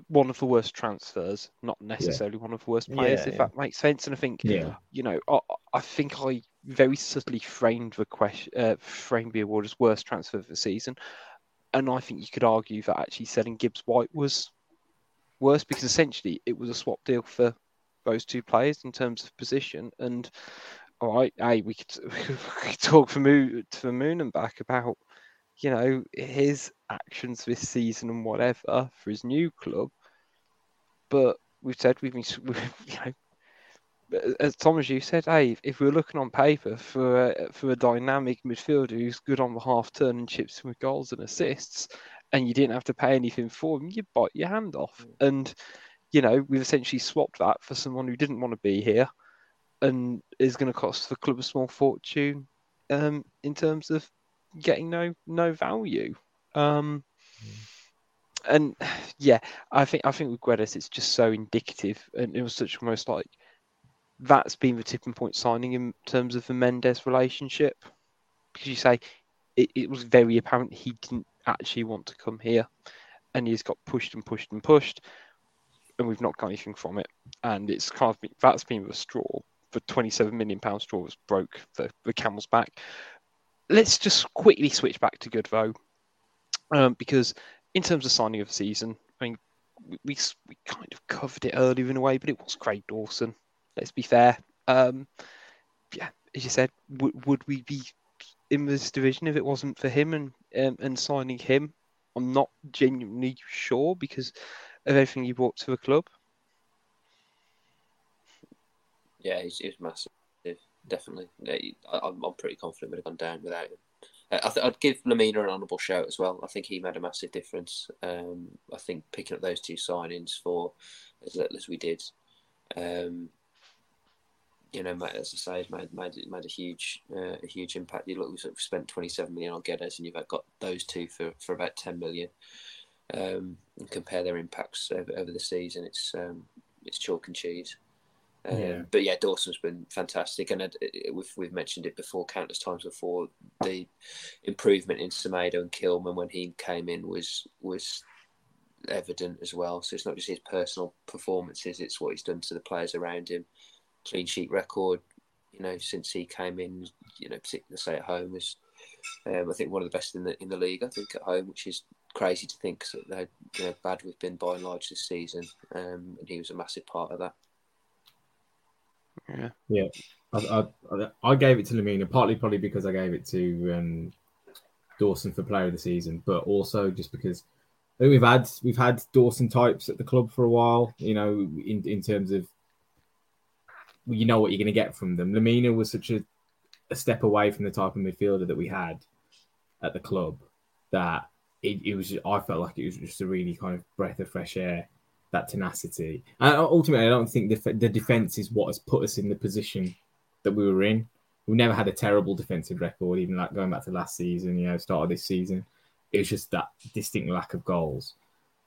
one of the worst transfers, not necessarily one of the worst players, Yeah, if yeah. that makes sense. And I think Yeah. you know, I, I think I very subtly framed the question, uh, framed the award as worst transfer of the season, and I think you could argue that actually selling Gibbs White was worse because essentially it was a swap deal for those two players in terms of position. And all right, hey, we could, we could talk for moon to the moon and back about you know his actions this season and whatever for his new club, but we've said we've been, you know, as Tom as you said, hey, if we we're looking on paper for a, for a dynamic midfielder who's good on the half turn and chips with goals and assists, and you didn't have to pay anything for him, you'd bite your hand off. And you know, we've essentially swapped that for someone who didn't want to be here, and is going to cost the club a small fortune, um, in terms of getting no no value. Um, and yeah, I think I think with Guedes it's just so indicative, and it was such almost like that's been the tipping point signing in terms of the Mendes relationship, because you say it, it was very apparent he didn't actually want to come here, and he's got pushed and pushed and pushed, and we've not got anything from it, and it's kind of been, that's been the straw. The 27 million pound straw was broke the, the camel's back. Let's just quickly switch back to Goodvo, um, because in terms of signing of the season, I mean, we we kind of covered it earlier in a way, but it was Craig Dawson. Let's be fair. Um, yeah, as you said, would would we be in this division if it wasn't for him and um, and signing him? I'm not genuinely sure because of everything he brought to the club. Yeah, he's, he's massive, definitely. Yeah, I'm, I'm pretty confident we'd have gone down without him. Uh, I th- I'd give Lemina an honourable shout as well. I think he made a massive difference. Um, I think picking up those two signings for as little as we did, um, you know, ma- as I say, made made made a huge uh, a huge impact. You look, we sort of spent 27 million on Guedes, and you've got those two for, for about 10 million. um, and compare their impacts over, over the season, it's um, it's chalk and cheese. Um, Yeah. But yeah, Dawson's been fantastic, and it, it- we've we've mentioned it before countless times before. The improvement in Semedo and Kilman when he came in was was evident as well. So it's not just his personal performances; it's what he's done to the players around him. Clean sheet record, you know, since he came in, you know, particularly say at home is, um, I think one of the best in the in the league. I think at home, which is crazy to think 'cause how you know, bad we've been by and large this season, um, and he was a massive part of that. Yeah. I, I, I gave it to Lemina partly probably because I gave it to um, Dawson for Player of the Season, but also just because I think we've had we've had Dawson types at the club for a while. You know, in in terms of you know what you're going to get from them. Lemina was such a, a step away from the type of midfielder that we had at the club that it, it was. I felt like it was just a really kind of breath of fresh air that tenacity. And ultimately, I don't think the, the defense is what has put us in the position that we were in. We've never had a terrible defensive record, even like going back to last season, you know, start of this season. It was just that distinct lack of goals.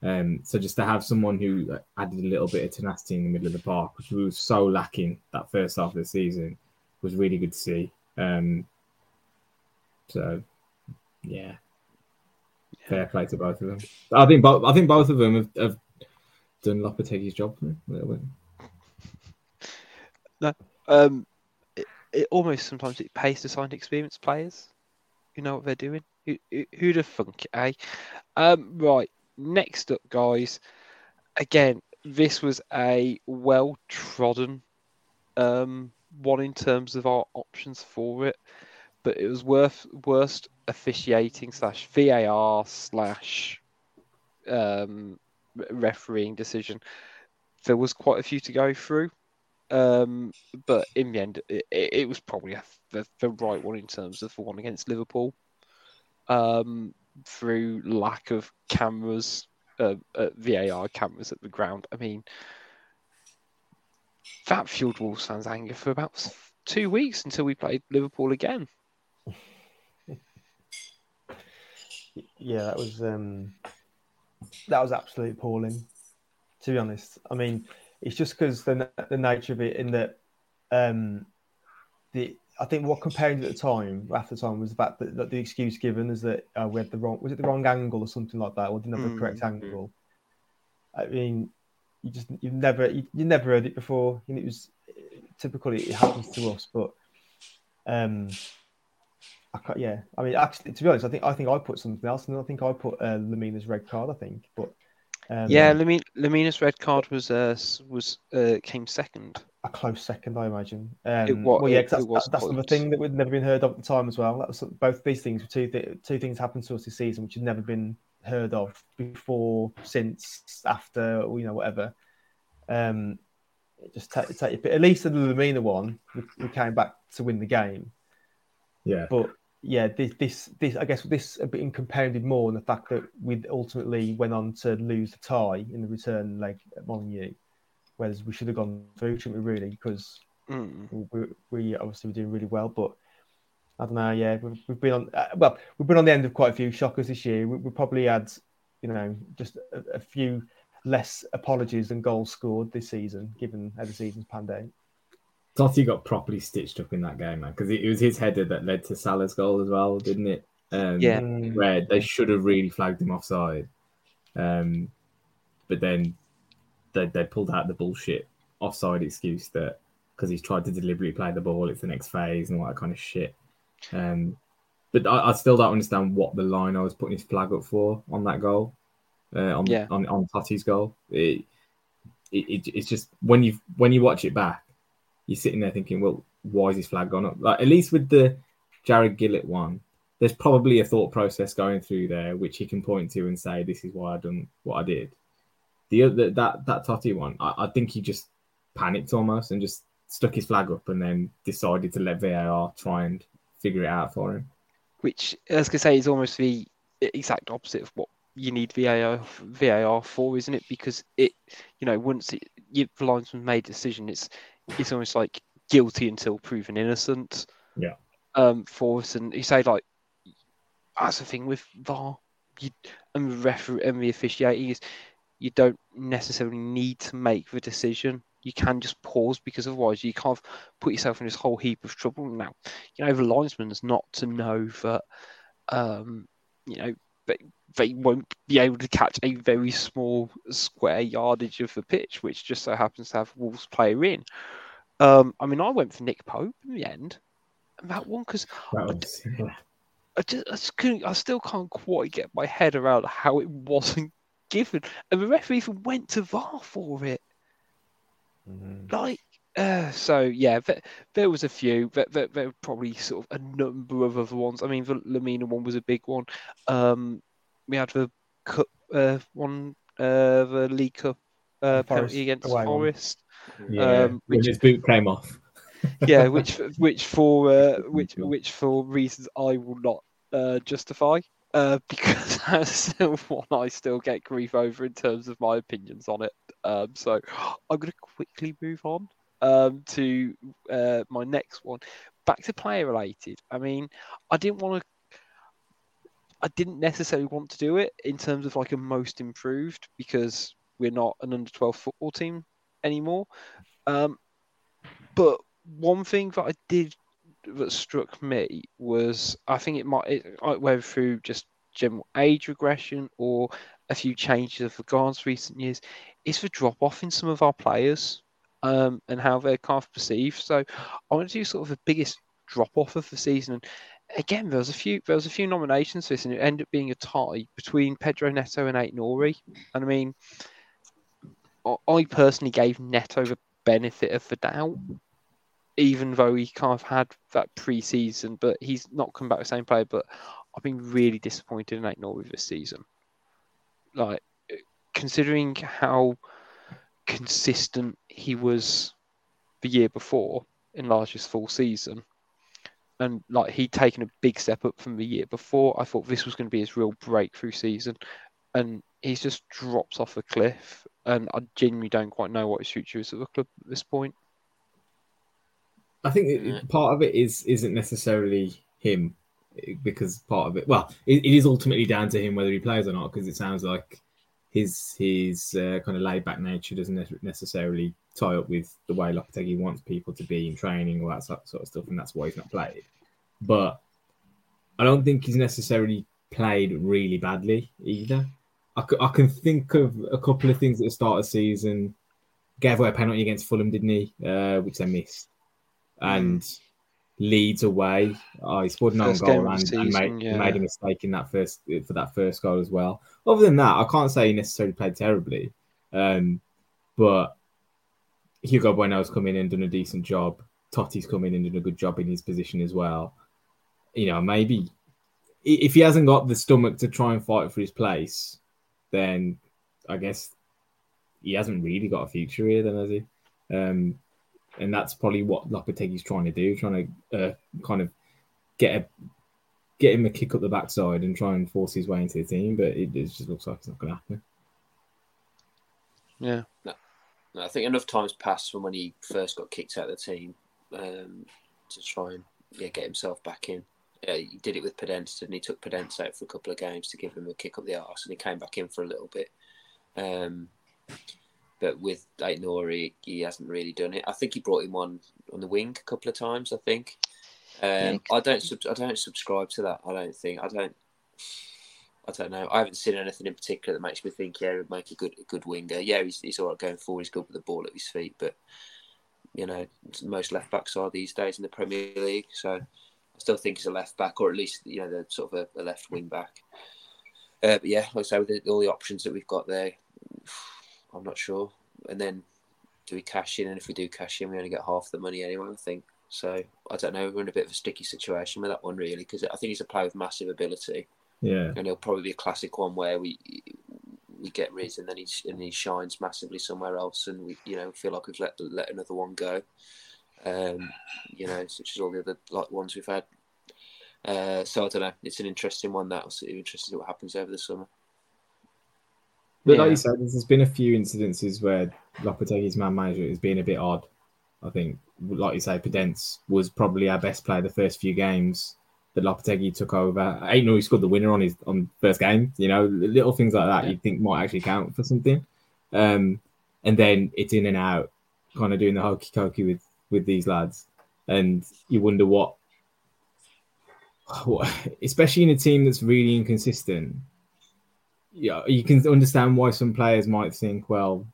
Um, so just to have someone who added a little bit of tenacity in the middle of the park, which we were so lacking that first half of the season, was really good to see. Um, so, yeah, fair play to both of them. I think both. I think both of them have, have done Lopetegui's job for him a little bit. No, Um, it, it almost sometimes it pays to sign experienced players. You know what they're doing. Who, who, who'd have thunk it, eh? Um, right. Next up, guys. Again, this was a well trodden um, one in terms of our options for it, but it was worth worst officiating slash VAR slash um, refereeing decision. There was quite a few to go through. Um, but in the end, it, it was probably a, the, the right one in terms of the one against Liverpool. Um, through lack of cameras, uh, uh, VAR cameras at the ground. I mean, that fueled Wolves fans' anger for about two weeks until we played Liverpool again. Yeah, that was um, that was absolutely appalling. To be honest, I mean, it's just because the the nature of it, in that um, the I think what comparing it at the time, after the time, was the fact that, that the excuse given is that uh, we had the wrong was it the wrong angle or something like that, or didn't have the correct Mm. angle. I mean, you just you've never you, you never heard it before, and it was typically it happens to us, but um. I can't, yeah, I mean, actually, to be honest, I think I think I put something else, and I think I put uh, Lemina's red card. I think, but um, yeah, Lamin- Lemina's red card was uh, was uh, came second. A close second, I imagine. Um, It wa- well, yeah, it- 'cause that's, it was that's another thing that would never been heard of at the time as well. That was both these things were two th- two things happened to us this season which had never been heard of before, since, after, or, you know, whatever. Um, just take, take but at least in the Lemina one, we, we came back to win the game. Yeah. But yeah, this this this I guess this a bit compounded more in the fact that we ultimately went on to lose the tie in the return leg at Molineux, whereas we should have gone through, shouldn't we? Really, because Mm. we, we obviously were doing really well, but I don't know. Yeah, we've, we've been on uh, well, we've been on the end of quite a few shockers this year. We, we probably had, you know, just a, a few less apologies than goals scored this season, given how the season's panned out. Toti got properly stitched up in that game, man, because it, it was his header that led to Salah's goal as well, didn't it? Um, Yeah. Mm, Where they should have really flagged him offside. Um, but then they, they pulled out the bullshit offside excuse that because he's tried to deliberately play the ball, it's the next phase and all that kind of shit. Um, but I, I still don't understand what the line I was putting his flag up for on that goal, uh, on, Yeah. on on Toti's goal. It, it, it, it's just when you when you watch it back, you're sitting there thinking, well, why is his flag gone up? Like at least with the Jarred Gillett one, there's probably a thought process going through there which he can point to and say, this is why I done what I did. The other that that Toti one, I, I think he just panicked almost and just stuck his flag up and then decided to let VAR try and figure it out for him. which, as I say, is almost the exact opposite of what you need VAR VAR for, isn't it? Because it, you know, once it, you, the linesman made a decision, it's it's almost like guilty until proven innocent. Yeah. Um, for us, and you say like that's the thing with VAR. you and referee and the officiating is you don't necessarily need to make the decision. You can just pause because otherwise you can't put yourself in this whole heap of trouble. Now, you know, the linesman's not to know that, um, you know, they, they won't be able to catch a very small square yardage of the pitch, which just so happens to have Wolves player in. Um, I mean, I went for Nick Pope in the end, and that one because yeah. I just, I just couldn't, I still can't quite get my head around how it wasn't given, and the referee even went to VAR for it. Like, uh, so yeah, there, there was a few. There, there, there were probably sort of a number of other ones. I mean, the Lemina one was a big one. Um, we had the cup uh, one, uh, the League Cup uh, Forest penalty against away. Forest. yeah. Um, when which- his boot came off. yeah, which which for uh, which which for reasons I will not uh, justify, uh, because that's still one I still get grief over in terms of my opinions on it. Um, so I'm going to quickly move on um, to uh, my next one. Back to player related. I mean, I didn't want to. I didn't necessarily want to do it in terms of like a most improved because we're not an under 12 football team anymore. Um, but one thing that I did that struck me was I think it might it, might whether through just general age regression or a few changes of the guards recent years is the drop off in some of our players um, and how they're kind of perceived. So I want to do sort of the biggest drop off of the season. And again, there was a few there was a few nominations for this, and it ended up being a tie between Pedro Neto and Aït-Nouri. And I mean, I personally gave Neto the benefit of the doubt even though he kind of had that pre-season, but he's not come back the same player. But I've been really disappointed in Aït-Nouri this season. Like considering how consistent he was the year before in Lage's full season, and like he'd taken a big step up from the year before. I thought this was going to be his real breakthrough season, and he's just drops off a cliff. And I genuinely don't quite know what his future is at the club at this point. I think Yeah. part of it is isn't necessarily him because part of it, well, it, it is ultimately down to him whether he plays or not. Because it sounds like his his uh, kind of laid back nature doesn't necessarily tie up with the way Lopetegui wants people to be in training or that sort sort of stuff, and that's why he's not played. But I don't think he's necessarily played really badly either. I, c- I can think of a couple of things at the start of the season. Gave away a penalty against Fulham, didn't he? Uh, which they missed and leads away. Oh, he scored an own goal and, the and made, yeah. made a mistake in that first for that first goal as well. Other than that, I can't say he necessarily played terribly, um, but Hugo Bueno's come in and done a decent job. Toti's come in and done a good job in his position as well. You know, maybe if he hasn't got the stomach to try and fight for his place, then I guess he hasn't really got a future here, then has he? Um, and that's probably what Lopetegui's trying to do, trying to uh, kind of get a get him a kick up the backside and try and force his way into the team. But it, it just looks like it's not going to happen. Yeah. I think enough times passed from when he first got kicked out of the team um, to try and yeah, get himself back in. Uh, he did it with Podence, and he took Podence out for a couple of games to give him a kick up the arse, and he came back in for a little bit. Um, but with Aït-Nouri, he hasn't really done it. I think he brought him on on the wing a couple of times. I think. Um, I don't. Sub- I don't subscribe to that. I don't think. I don't. I don't know. I haven't seen anything in particular that makes me think yeah, he'd make a good a good winger. Yeah, he's he's all right going forward. He's good with the ball at his feet, but you know, most left backs are these days in the Premier League. So I still think he's a left back, or at least you know, the sort of a, a left wing back. Uh, but yeah, like I say, with the, all the options that we've got there, I'm not sure. And then do we cash in? And if we do cash in, we only get half the money anyway. I think so. I don't know. We're in a bit of a sticky situation with that one, really, because I think he's a player with massive ability Yeah, and he'll probably be a classic one where we we get rid and then he and he shines massively somewhere else, and we you know feel like we've let let another one go. Um, you know, such as all the other like ones we've had. Uh, so I don't know. It's an interesting one. That I'll see interested to see what happens over the summer. But Yeah. like you said, there's been a few incidences where Lopetegui's man manager has been a bit odd. I think, like you say, Podence was probably our best player the first few games, that Lopetegui took over. Aït-Nouri he scored the winner on his on first game. You know, little things like that you'd think might actually count for something. Um, and then it's in and out, kind of doing the hokey cokey with with these lads, and you wonder what, what, especially in a team that's really inconsistent. Yeah, you can understand why some players might think, well,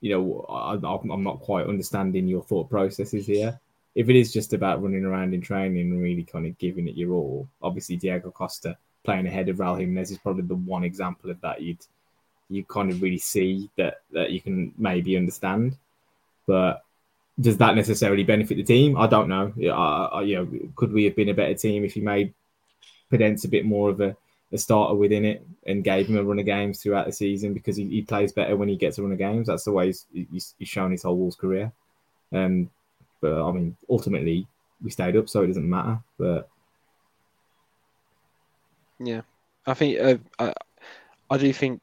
you know, I, I'm not quite understanding your thought processes here if it is just about running around in training and really kind of giving it your all, obviously Diego Costa playing ahead of Raul Jimenez is probably the one example of that you'd you kind of really see that that you can maybe understand. But does that necessarily benefit the team? I don't know. Uh, you know, could we have been a better team if you made Podence a bit more of a, a, starter within it and gave him a run of games throughout the season because he, he plays better when he gets a run of games. That's the way he's, he's, he's shown his whole Wolves career. Um, but I mean, ultimately, we stayed up, so it doesn't matter. But yeah, I think uh, I, I do think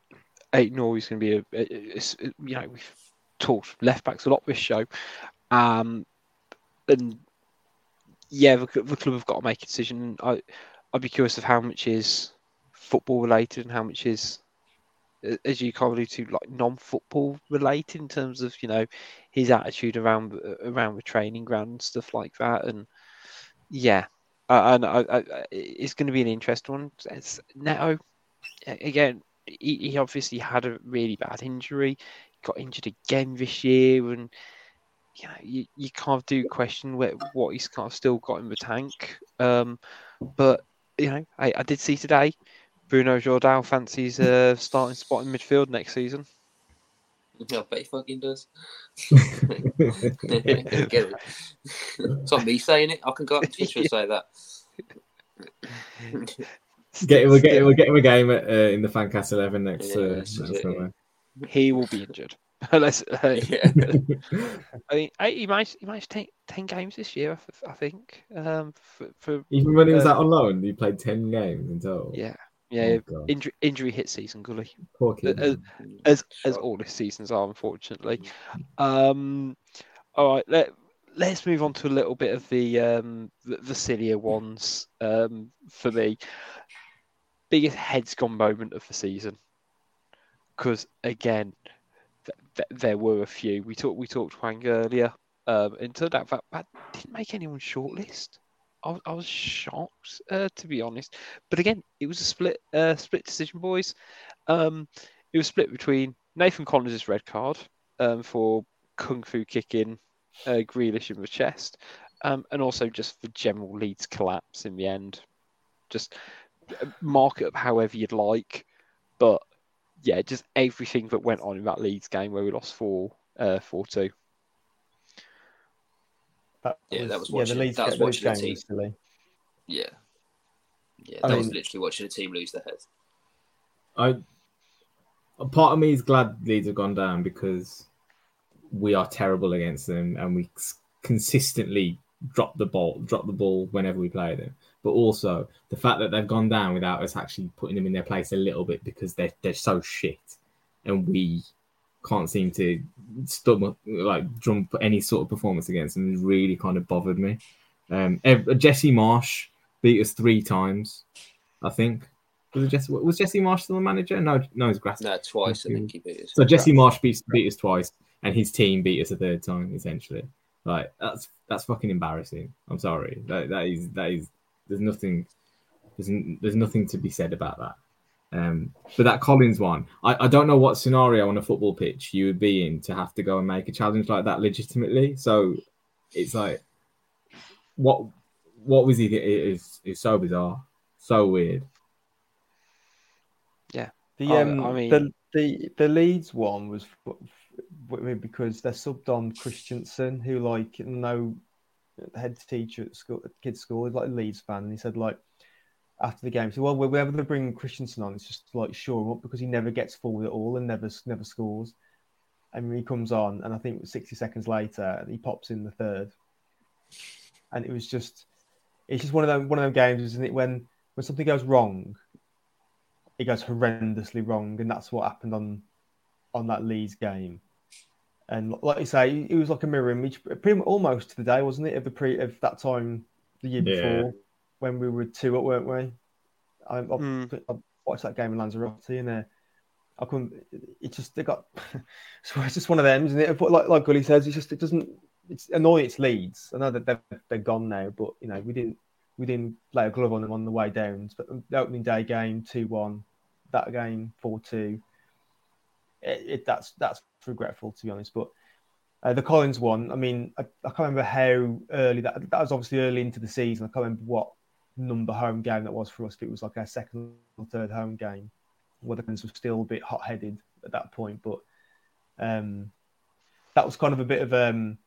Aït-Nouri is going to be a, a, a, a, you know we've talked left backs a lot this show, um, and yeah, the, the club have got to make a decision. I I'd be curious of how much is football related and how much is as you kind of allude to, like non-football related in terms of you know his attitude around around the training ground and stuff like that. And yeah, and I, I, it's going to be an interesting one. It's Neto again. He, he obviously had a really bad injury. Got injured again this year, and you know you, you kind of do question what, what he's kind of still got in the tank. Um, but you know, I, I did see today Bruno Jordão fancies a uh, starting spot in midfield next season. I bet he fucking does. Get it. It's not me saying it. I can go up to Twitter and say that. get, we'll, get, we'll get him a game at, uh, in the Fancast 11 next. Yeah, uh, next it, yeah. He will be injured. Let's, uh, yeah. I mean, he managed, he managed 10, 10 games this year, I think. Um, for, for, Even when he was out on loan, he played 10 games in total. Yeah. Yeah, oh, injury, injury hit season, Gully. As, as, as all the seasons are, unfortunately. Um, all right, let let's move on to a little bit of the um, the, the sillier ones um, for me. Biggest heads gone moment of the season, because again, th- th- there were a few. We talked we talked Hwang earlier, um, and turned out that, that didn't make anyone shortlist. I, I was shocked, uh, to be honest. But again, it was a split uh, split decision, boys. Um, it was split between Nathan Collins' red card um, for kung fu kicking uh, Grealish in the chest, um, and also just the general Leeds collapse in the end. Just uh, mark it up however you'd like, but yeah, just everything that went on in that Leeds game where we lost four uh, four two. That yeah, was, that was watching. Yeah, the Leeds, that was watching a team. Silly. Yeah, yeah, that I was mean, literally watching a team lose their heads. I, a part of me is glad Leeds have gone down because we are terrible against them and we consistently drop the ball, drop the ball whenever we play them. But also the fact that they've gone down without us actually putting them in their place a little bit because they're they're so shit, and we can't seem to stomach like drum any sort of performance against them has really kind of bothered me. Um, Jesse Marsch beat us three times, I think. Was it Jesse? Was Jesse Marsch still the manager? No, no, it's Grass. No, twice. I think he beat us. So Jesse Marsch beat, beat us twice, and his team beat us a third time. Essentially, like that's that's fucking embarrassing. I'm sorry. That that is that is. There's nothing. There's, there's nothing to be said about that. Um, but that Collins one, I, I don't know what scenario on a football pitch you would be in to have to go and make a challenge like that legitimately. So it's like, what what was he? It is it's so bizarre, so weird. Yeah, the um, I mean, the the the Leeds one was because they're subbed on Kristensen, who like no head teacher at school, at kids' school, is like a Leeds fan, and he said like after the game. So, well, whenever they bring Kristensen on, it's just like sure up because he never gets forward at all and never never scores. And he comes on, and I think 60 seconds later, he pops in the third. And it was just, it's just one of them one of them games, isn't it? When when something goes wrong, it goes horrendously wrong, and that's what happened on on that Leeds game. And like you say, it was like a mirror image, pretty almost to the day, wasn't it? Of the pre of that time the year yeah. before when we were two up, weren't we? I, I, Mm. I watched that game in Lanzarote and uh, I couldn't. It just they got. so it's just one of them, isn't it? But like like Gully says, it's just it doesn't. It's annoying. It's Leeds. I know that they're, they're gone now, but you know we didn't we didn't lay a glove on them on the way down. But the opening day game two one, that game four two. It, it that's that's regretful to be honest, but. Uh, the Collins one, I mean, I, I can't remember how early that that was obviously early into the season. I can't remember what number home game that was for us, it was like our second or third home game. where the Weatherkins were still a bit hot headed at that point, but um, that was kind of a bit of um,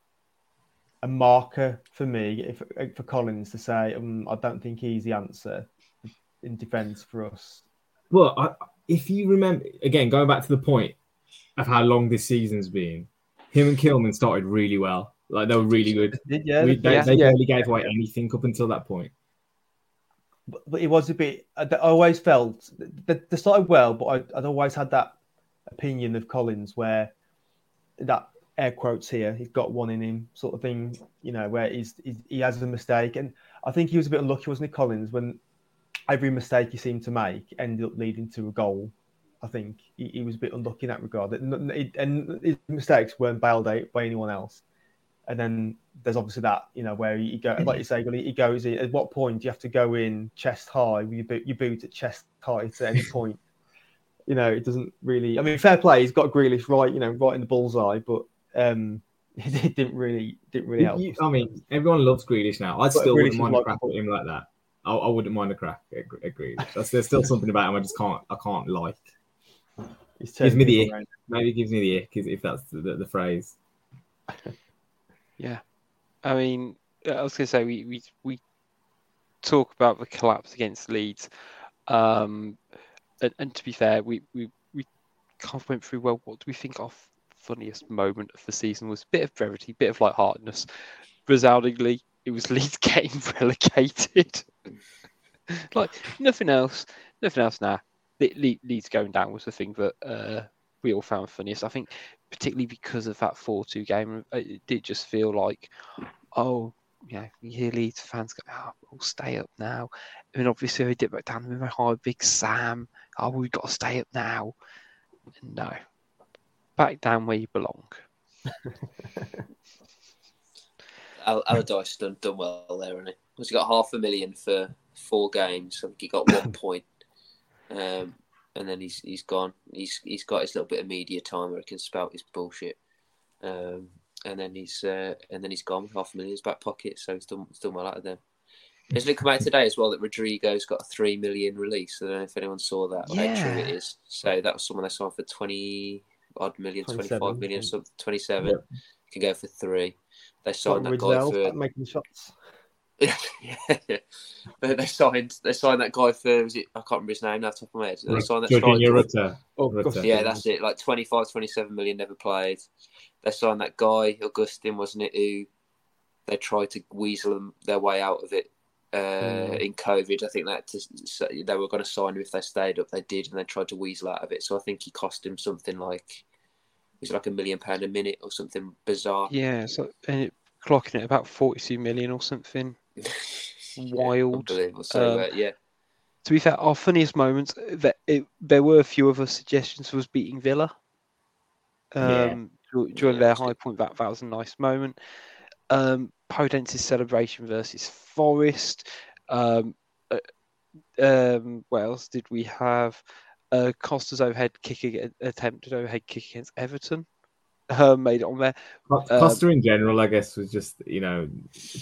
a marker for me if, for Collins to say, um, I don't think he's the answer in defence for us. Well, I, if you remember, again, going back to the point of how long this season's been, him and Kilman started really well. Like they were really good. Did yeah, We, they yeah. they yeah. barely gave away anything up until that point. But, it was a bit. I, always felt they, they started well, but I, I'd always had that opinion of Collins where that air quotes here, he's got one in him, sort of thing. You know, where he's, he's he has a mistake, and I think he was a bit unlucky, wasn't he, Collins, when every mistake he seemed to make ended up leading to a goal. I think he, he was a bit unlucky in that regard, and his mistakes weren't bailed out by anyone else. And then there's obviously that, you know, where you go, like you say, he goes in. At what point do you have to go in chest high with your boot, your boot at chest high at any point? you know, it doesn't really. I mean, fair play. He's got Grealish right, you know, right in the bullseye, but um, it didn't really, didn't really help. You- I mean, everyone loves Grealish now. I still Grealish wouldn't mind a like- crack at him like that. I, I wouldn't mind a crack at, at Grealish. That's, there's still something about him I just can't. I can't like. Gives me the ick. Maybe it gives me the ick if if that's the, the, the phrase. Yeah, I mean, I was going to say we, we we talk about the collapse against Leeds, um, and, and to be fair, we we we kind of went through. Well, what do we think our funniest moment of the season was? A Bit of brevity, bit of lightheartedness. Resoundingly, it was Leeds getting relegated. like nothing else, nothing else. Now, Le- Le- Leeds going down was the thing that uh, we all found funniest. I think particularly because of that 4 2 game, uh, it did just feel like, oh, you know, you hear Leeds fans go, oh, we'll stay up now. I mean, obviously, they dip back down with my high big Sam. Oh, we've got to stay up now. No, back down where you belong. Al- Allardyce done done well there, hasn't he? He's got half a million for four games. I think he got one point, um, and then he's he's gone. He's he's got his little bit of media time where he can spout his bullshit, um, and then he's uh, and then he's gone. with Half a million in his back pocket, so he's done he's done well out of them. Isn't it come out today as well that Rodrigo's got a three million release? I don't know if anyone saw that or how true it Yeah. is. So that was someone I saw for twenty odd million, 27, 25 million, something, 27. Yeah. Can go for three. They signed that guy for making shots. Yeah, they, they signed they signed that guy for was it I can't remember his name now off the top of my head. They signed that Georginio striker. Rutter. Oh, Rutter. Yeah, that's it. Like 25, 27 million never played. They signed that guy, Augustin, wasn't it, who they tried to weasel them their way out of it uh, Mm. in COVID. I think that to, so they were going to sign him if they stayed up. They did, and they tried to weasel out of it. So I think he cost him something like it was like a million pound a minute or something bizarre. Yeah, so and it, clocking it about 42 million or something. Yeah, Wild. unbelievable. So Um, uh, yeah, To be fair, our funniest moments, that it, there were a few other suggestions was beating Villa. Um, dur- during Yeah, their high point, that, that was a nice moment. Um, Podence's celebration versus Forest. Um, uh, um, what else did we have? Uh, Costa's overhead kick ag- attempted overhead kick against Everton. Uh, made it on there. Co- Um, in general, I guess, was just you know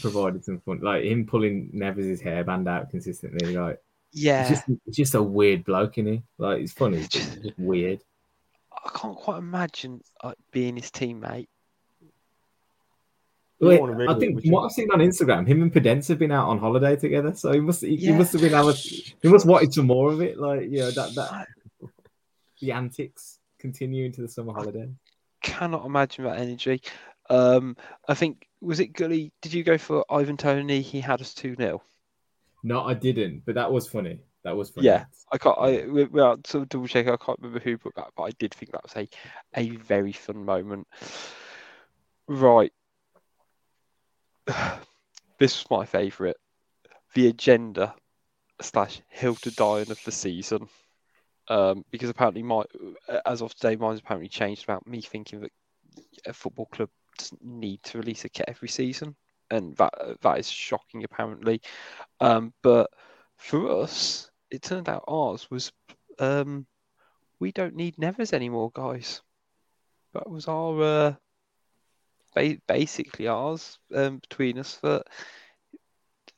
provided some fun, like him pulling Neves' hairband out consistently. Like Yeah, it's just it's just a weird bloke, is he? Like it's funny, it's just weird. I can't quite imagine uh, being his teammate. Wait, wanna I think would you- what I've seen on Instagram, him and Podence have been out on holiday together, so he must he, he must have been able, he must wanted some more of it, like you know that that the antics continue into the summer holiday. Cannot imagine that energy. Um, I think was it Gully? Did you go for Ivan Toney? He had us two 0 No, I didn't, but that was funny. That was funny. Yeah. I can't. I we- well, to double check. I can't remember who put that, but I did think that was a a very fun moment. Right. this was my favourite. the agenda slash hill to die of the season. Um, because apparently my as of today, mine's apparently changed about me thinking that a football club doesn't need to release a kit every season, and that that is shocking apparently. Um, but for us, it turned out ours was um, we don't need nevers anymore, guys. That was our uh, ba- basically ours um, between us. That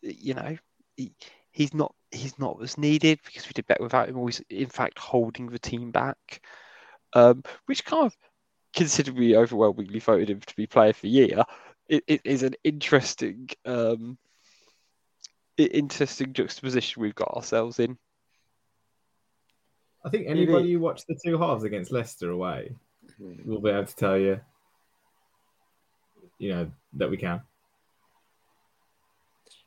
you know, he, he's not he's not as needed because we did better without him. Always, in fact, holding the team back, um, which kind of considerably overwhelmingly voted him to be player of the year. It, it is an interesting, um, interesting juxtaposition we've got ourselves in. I think anybody who watched the two halves against Leicester away will be able to tell you, you know, that we can.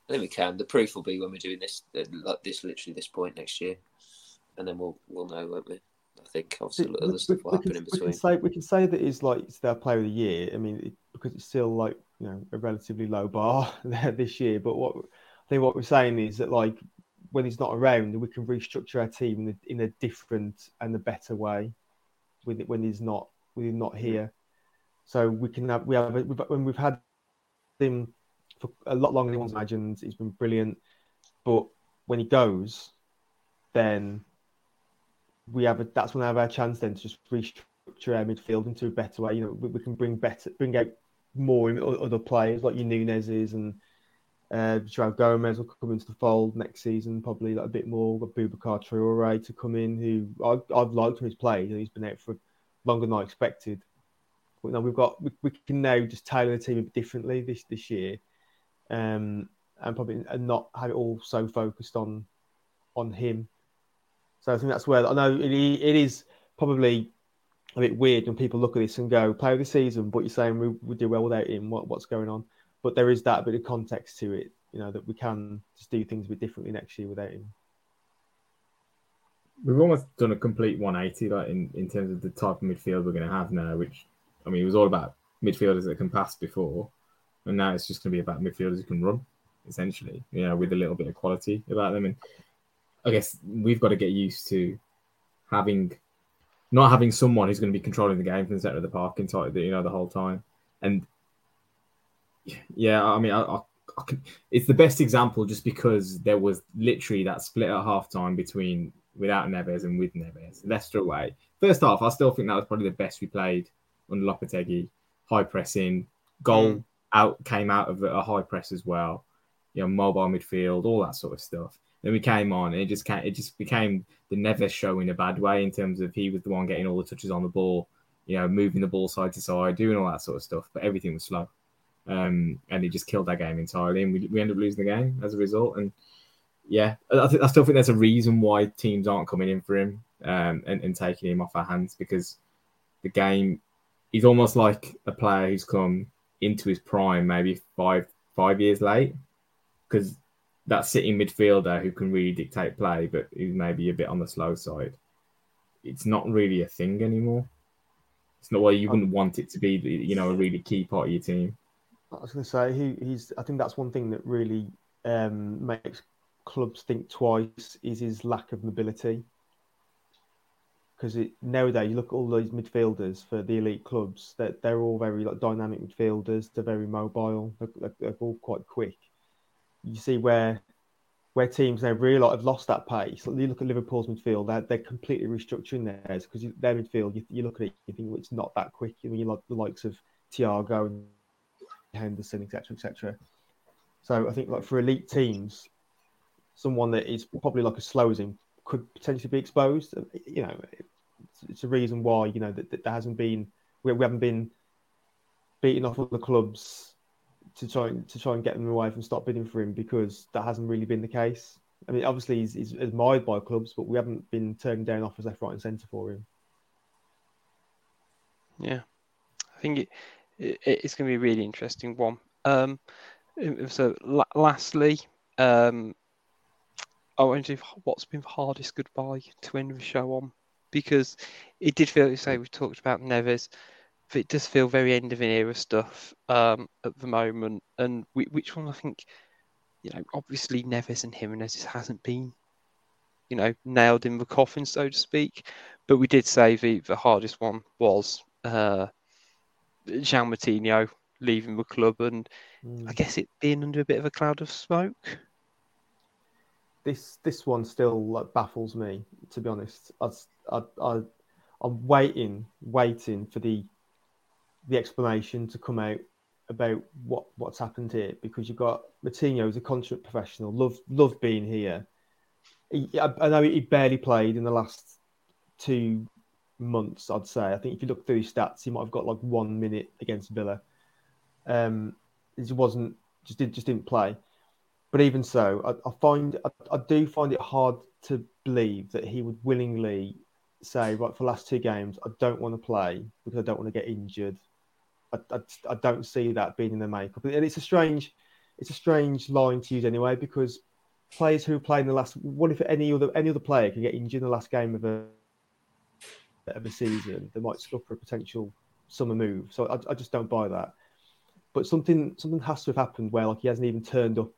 I think we can. The proof will be when we're doing this, uh, like this, literally this point next year, and then we'll we'll know, won't we? I think obviously we, other we, stuff will happen can, in between. We can say we can say that it's like it's their player of the year. I mean, it, because it's still like you know a relatively low bar there this year. But what I think what we're saying is that like when he's not around, we can restructure our team in a, in a different and a better way with it when he's not when he's not mm-hmm. here. So we can have we have when we've had him for a lot longer than anyone's imagined. He's been brilliant, but when he goes, then we have a, that's when we have our chance then to just restructure our midfield into a better way. You know, we, we can bring better, bring out more other players like your Nunes's and uh, Joao Gomes will come into the fold next season, probably like a bit more. We've got Boubacar Traore to come in, who I, I've liked him. He's played and he's been out for longer than I expected. But now we've got we, we can now just tailor the team a bit differently this this year um, and probably and not have it all so focused on on him. So I think that's where I know it, it is probably a bit weird when people look at this and go play of the season, but you're saying we, we do well without him. What, what's going on? But there is that bit of context to it, you know, that we can just do things a bit differently next year without him. We've almost done a complete 180, like in, in terms of the type of midfield we're going to have now. Which I mean, it was all about midfielders that can pass before, and now it's just going to be about midfielders who can run, essentially, you know, with a little bit of quality about them. And I guess we've got to get used to having not having someone who's going to be controlling the game from the center of the park inside, you know, the whole time. And yeah, I mean, I, I, I can, it's the best example just because there was literally that split at halftime between without Neves and with Neves. Leicester away. First half, I still think that was probably the best we played under Lopetegui. High pressing, goal mm out came out of a high press as well. You know, mobile midfield, all that sort of stuff. Then we came on, and it just came, it just became the Neves show in a bad way in terms of he was the one getting all the touches on the ball, you know, moving the ball side to side, doing all that sort of stuff. But everything was slow, um, and it just killed that game entirely, and we, we ended up losing the game as a result. And yeah, I, th- I still think there's a reason why teams aren't coming in for him um, and, and taking him off our hands because the game, he's almost like a player who's come into his prime, maybe five five years late, because that sitting midfielder who can really dictate play, but who's maybe a bit on the slow side. It's not really a thing anymore. It's not why you wouldn't want it to be, you know, a really key part of your team. I was going to say he, he's. I think that's one thing that really um, makes clubs think twice is his lack of mobility because nowadays you look at all those midfielders for the elite clubs that they're, they're, all very like dynamic midfielders. They're very mobile. They're, they're, all quite quick. You see where where teams now really have lost that pace. Like, you look at Liverpool's midfield; they're, they're completely restructuring theirs because their midfield. You, you, look at it, you think well, it's not that quick. You know, you like the likes of Thiago and Henderson, etc., etc. So I think like for elite teams, someone that is probably like as slow as him could potentially be exposed. You know, it's, it's a reason why you know that, that there hasn't been we, we haven't been beating off other clubs to try and to try and get them away from stop bidding for him because that hasn't really been the case. I mean, obviously he's, he's admired by clubs, but we haven't been turning down offers left, right, and centre for him. Yeah, I think it, it it's going to be a really interesting one. Um, so, lastly, um, I wonder if what's been the hardest goodbye to end the show on because it did feel, say, we talked about Neves, but it does feel very end of an era stuff um, at the moment. And we, which one I think you know, obviously Neves and Jimenez hasn't been, you know, nailed in the coffin, so to speak. But we did say the, the hardest one was uh, João Moutinho leaving the club, and Mm. I guess it being under a bit of a cloud of smoke. This this one still like, baffles me to be honest. I, I, I I'm waiting, waiting for the the explanation to come out about what what's happened here because you've got Moutinho who's a consummate professional, loved loved being here. He, I, I know he barely played in the last two months. I'd say. I think if you look through his stats, he might have got like one minute against Villa. Um, he wasn't just did just didn't play. But even so, I, I find I, I do find it hard to believe that he would willingly say, right, for the last two games, I don't want to play because I don't want to get injured. I, I, I don't see that being in the makeup, and it's a strange, it's a strange line to use anyway because players who play in the last, what if any other any other player can get injured in the last game of a of a season? They might scupper a potential summer move. So I, I just don't buy that. But something something has to have happened where like he hasn't even turned up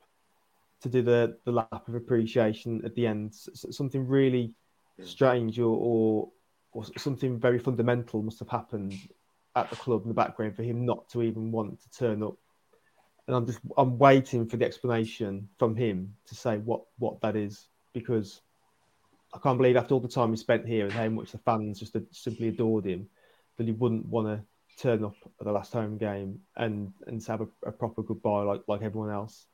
to do the the lap of appreciation at the end. Something really strange or, or or something very fundamental must have happened at the club in the background for him not to even want to turn up. And I'm just I'm waiting for the explanation from him to say what what that is because I can't believe after all the time he spent here and how much the fans just simply adored him that he wouldn't want to turn up at the last home game and and have a, a proper goodbye like like everyone else.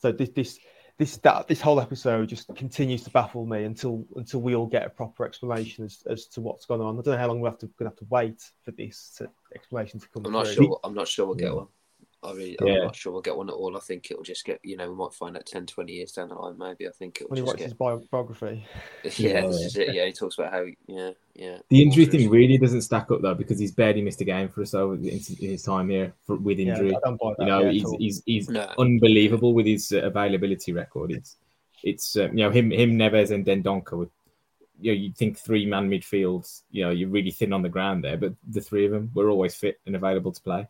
So this this this that this whole episode just continues to baffle me until until we all get a proper explanation as, as to what's going on. I don't know how long we have to gonna have to wait for this to, explanation to come I'm not through. sure. I'm not sure we'll get one. I really, I'm not sure we'll get one at all. I think it'll just get, you know, we might find out 10, 20 years down the line, maybe. I think it'll When he just writes his get. bio- biography, Yeah, Yeah. this is it. Yeah, he talks about how, yeah, yeah. The injury thing really doesn't stack up though because he's barely missed a game for us over in, in his time here for, with yeah, injury. I don't buy that. you know, yeah, he's, he's he's No. unbelievable with his uh, availability record. It's it's uh, you know him him Neves and Dendoncker with you know you'd think three man midfields. You know you're really thin on the ground there, but the three of them were always fit and available to play.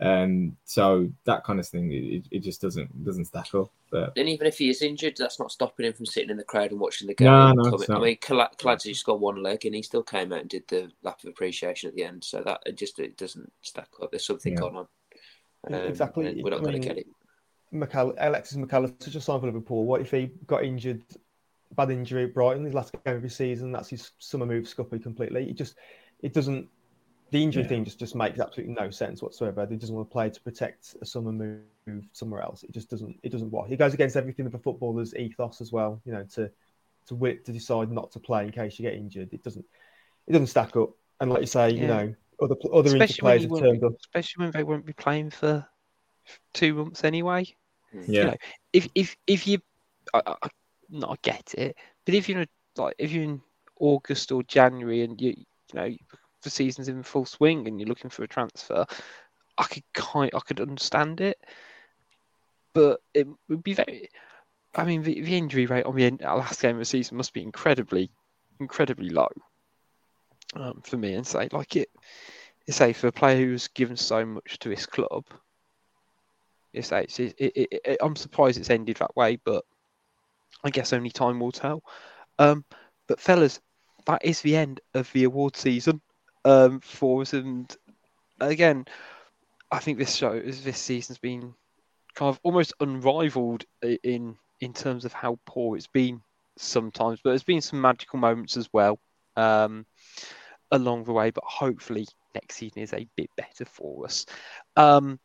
Um, so that kind of thing it, it just doesn't doesn't stack up. But And even if he is injured, that's not stopping him from sitting in the crowd and watching the game. No, no, coming- it's I mean, Cla- Cladsy's got one leg, and he still came out and did the lap of appreciation at the end. So that it just it doesn't stack up. There's something Yeah. going on. Um, Exactly. and We're not I going to mean, get it. McAll- Alexis Mac Allister just signed for Liverpool. What if he got injured, bad injury at Brighton, his last game of his season? That's his summer move scuppy completely. It just, it doesn't. The injury Yeah. thing just just makes absolutely no sense whatsoever. He doesn't want to play to protect a summer move somewhere else. It just doesn't. It doesn't work. It goes against everything of a footballer's ethos as well. You know, to to wi- to decide not to play in case you get injured. It doesn't. It doesn't stack up. And like you say, you know, other other injured Especially when, players have won't turned be, up. especially when they won't be playing for two months anyway. Hmm. yeah, know, if if if you, I, I, I- not I get it, but if you're in like if you're in August or January and you you know the season's in full swing and you're looking for a transfer, I could kind I could understand it, but it would be very. I mean, the, the injury rate on the last game of the season must be incredibly, incredibly low. Um, for me, and say like it, say for a player who's given so much to his club, it's, it, it, it, it- I'm surprised it's ended that way, but I guess only time will tell. Um, but fellas, that is the end of the award season um, for us, and again, I think this show, this season's been kind of almost unrivaled in in terms of how poor it's been sometimes, but there's been some magical moments as well um, along the way. But hopefully, next season is a bit better for us. Um,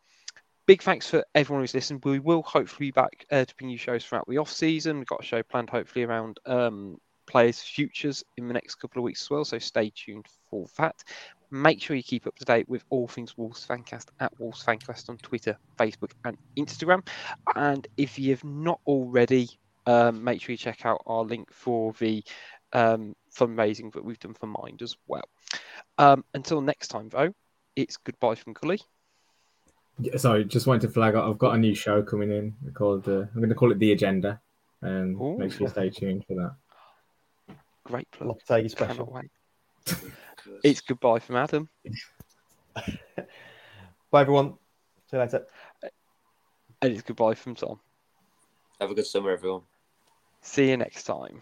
big thanks for everyone who's listened. We will hopefully be back uh, to bring you shows throughout the off season. We've got a show planned hopefully around um, players' futures in the next couple of weeks as well. So stay tuned for that. Make sure you keep up to date with all things Wolves Fancast at Wolves Fancast on Twitter, Facebook, and Instagram. And if you've not already, um, make sure you check out our link for the um, fundraising that we've done for Mind as well. Um, until next time, though, it's goodbye from Gully. Yeah, sorry, just wanted to flag up. I've got a new show coming in called uh, I'm going to call it the Agenda, and Ooh. make sure you stay tuned for that. Great plug. Lopetegui Cannot special. wait. It's goodbye from Adam. Bye everyone. See you later. And it's goodbye from Tom. Have a good summer, everyone. See you next time.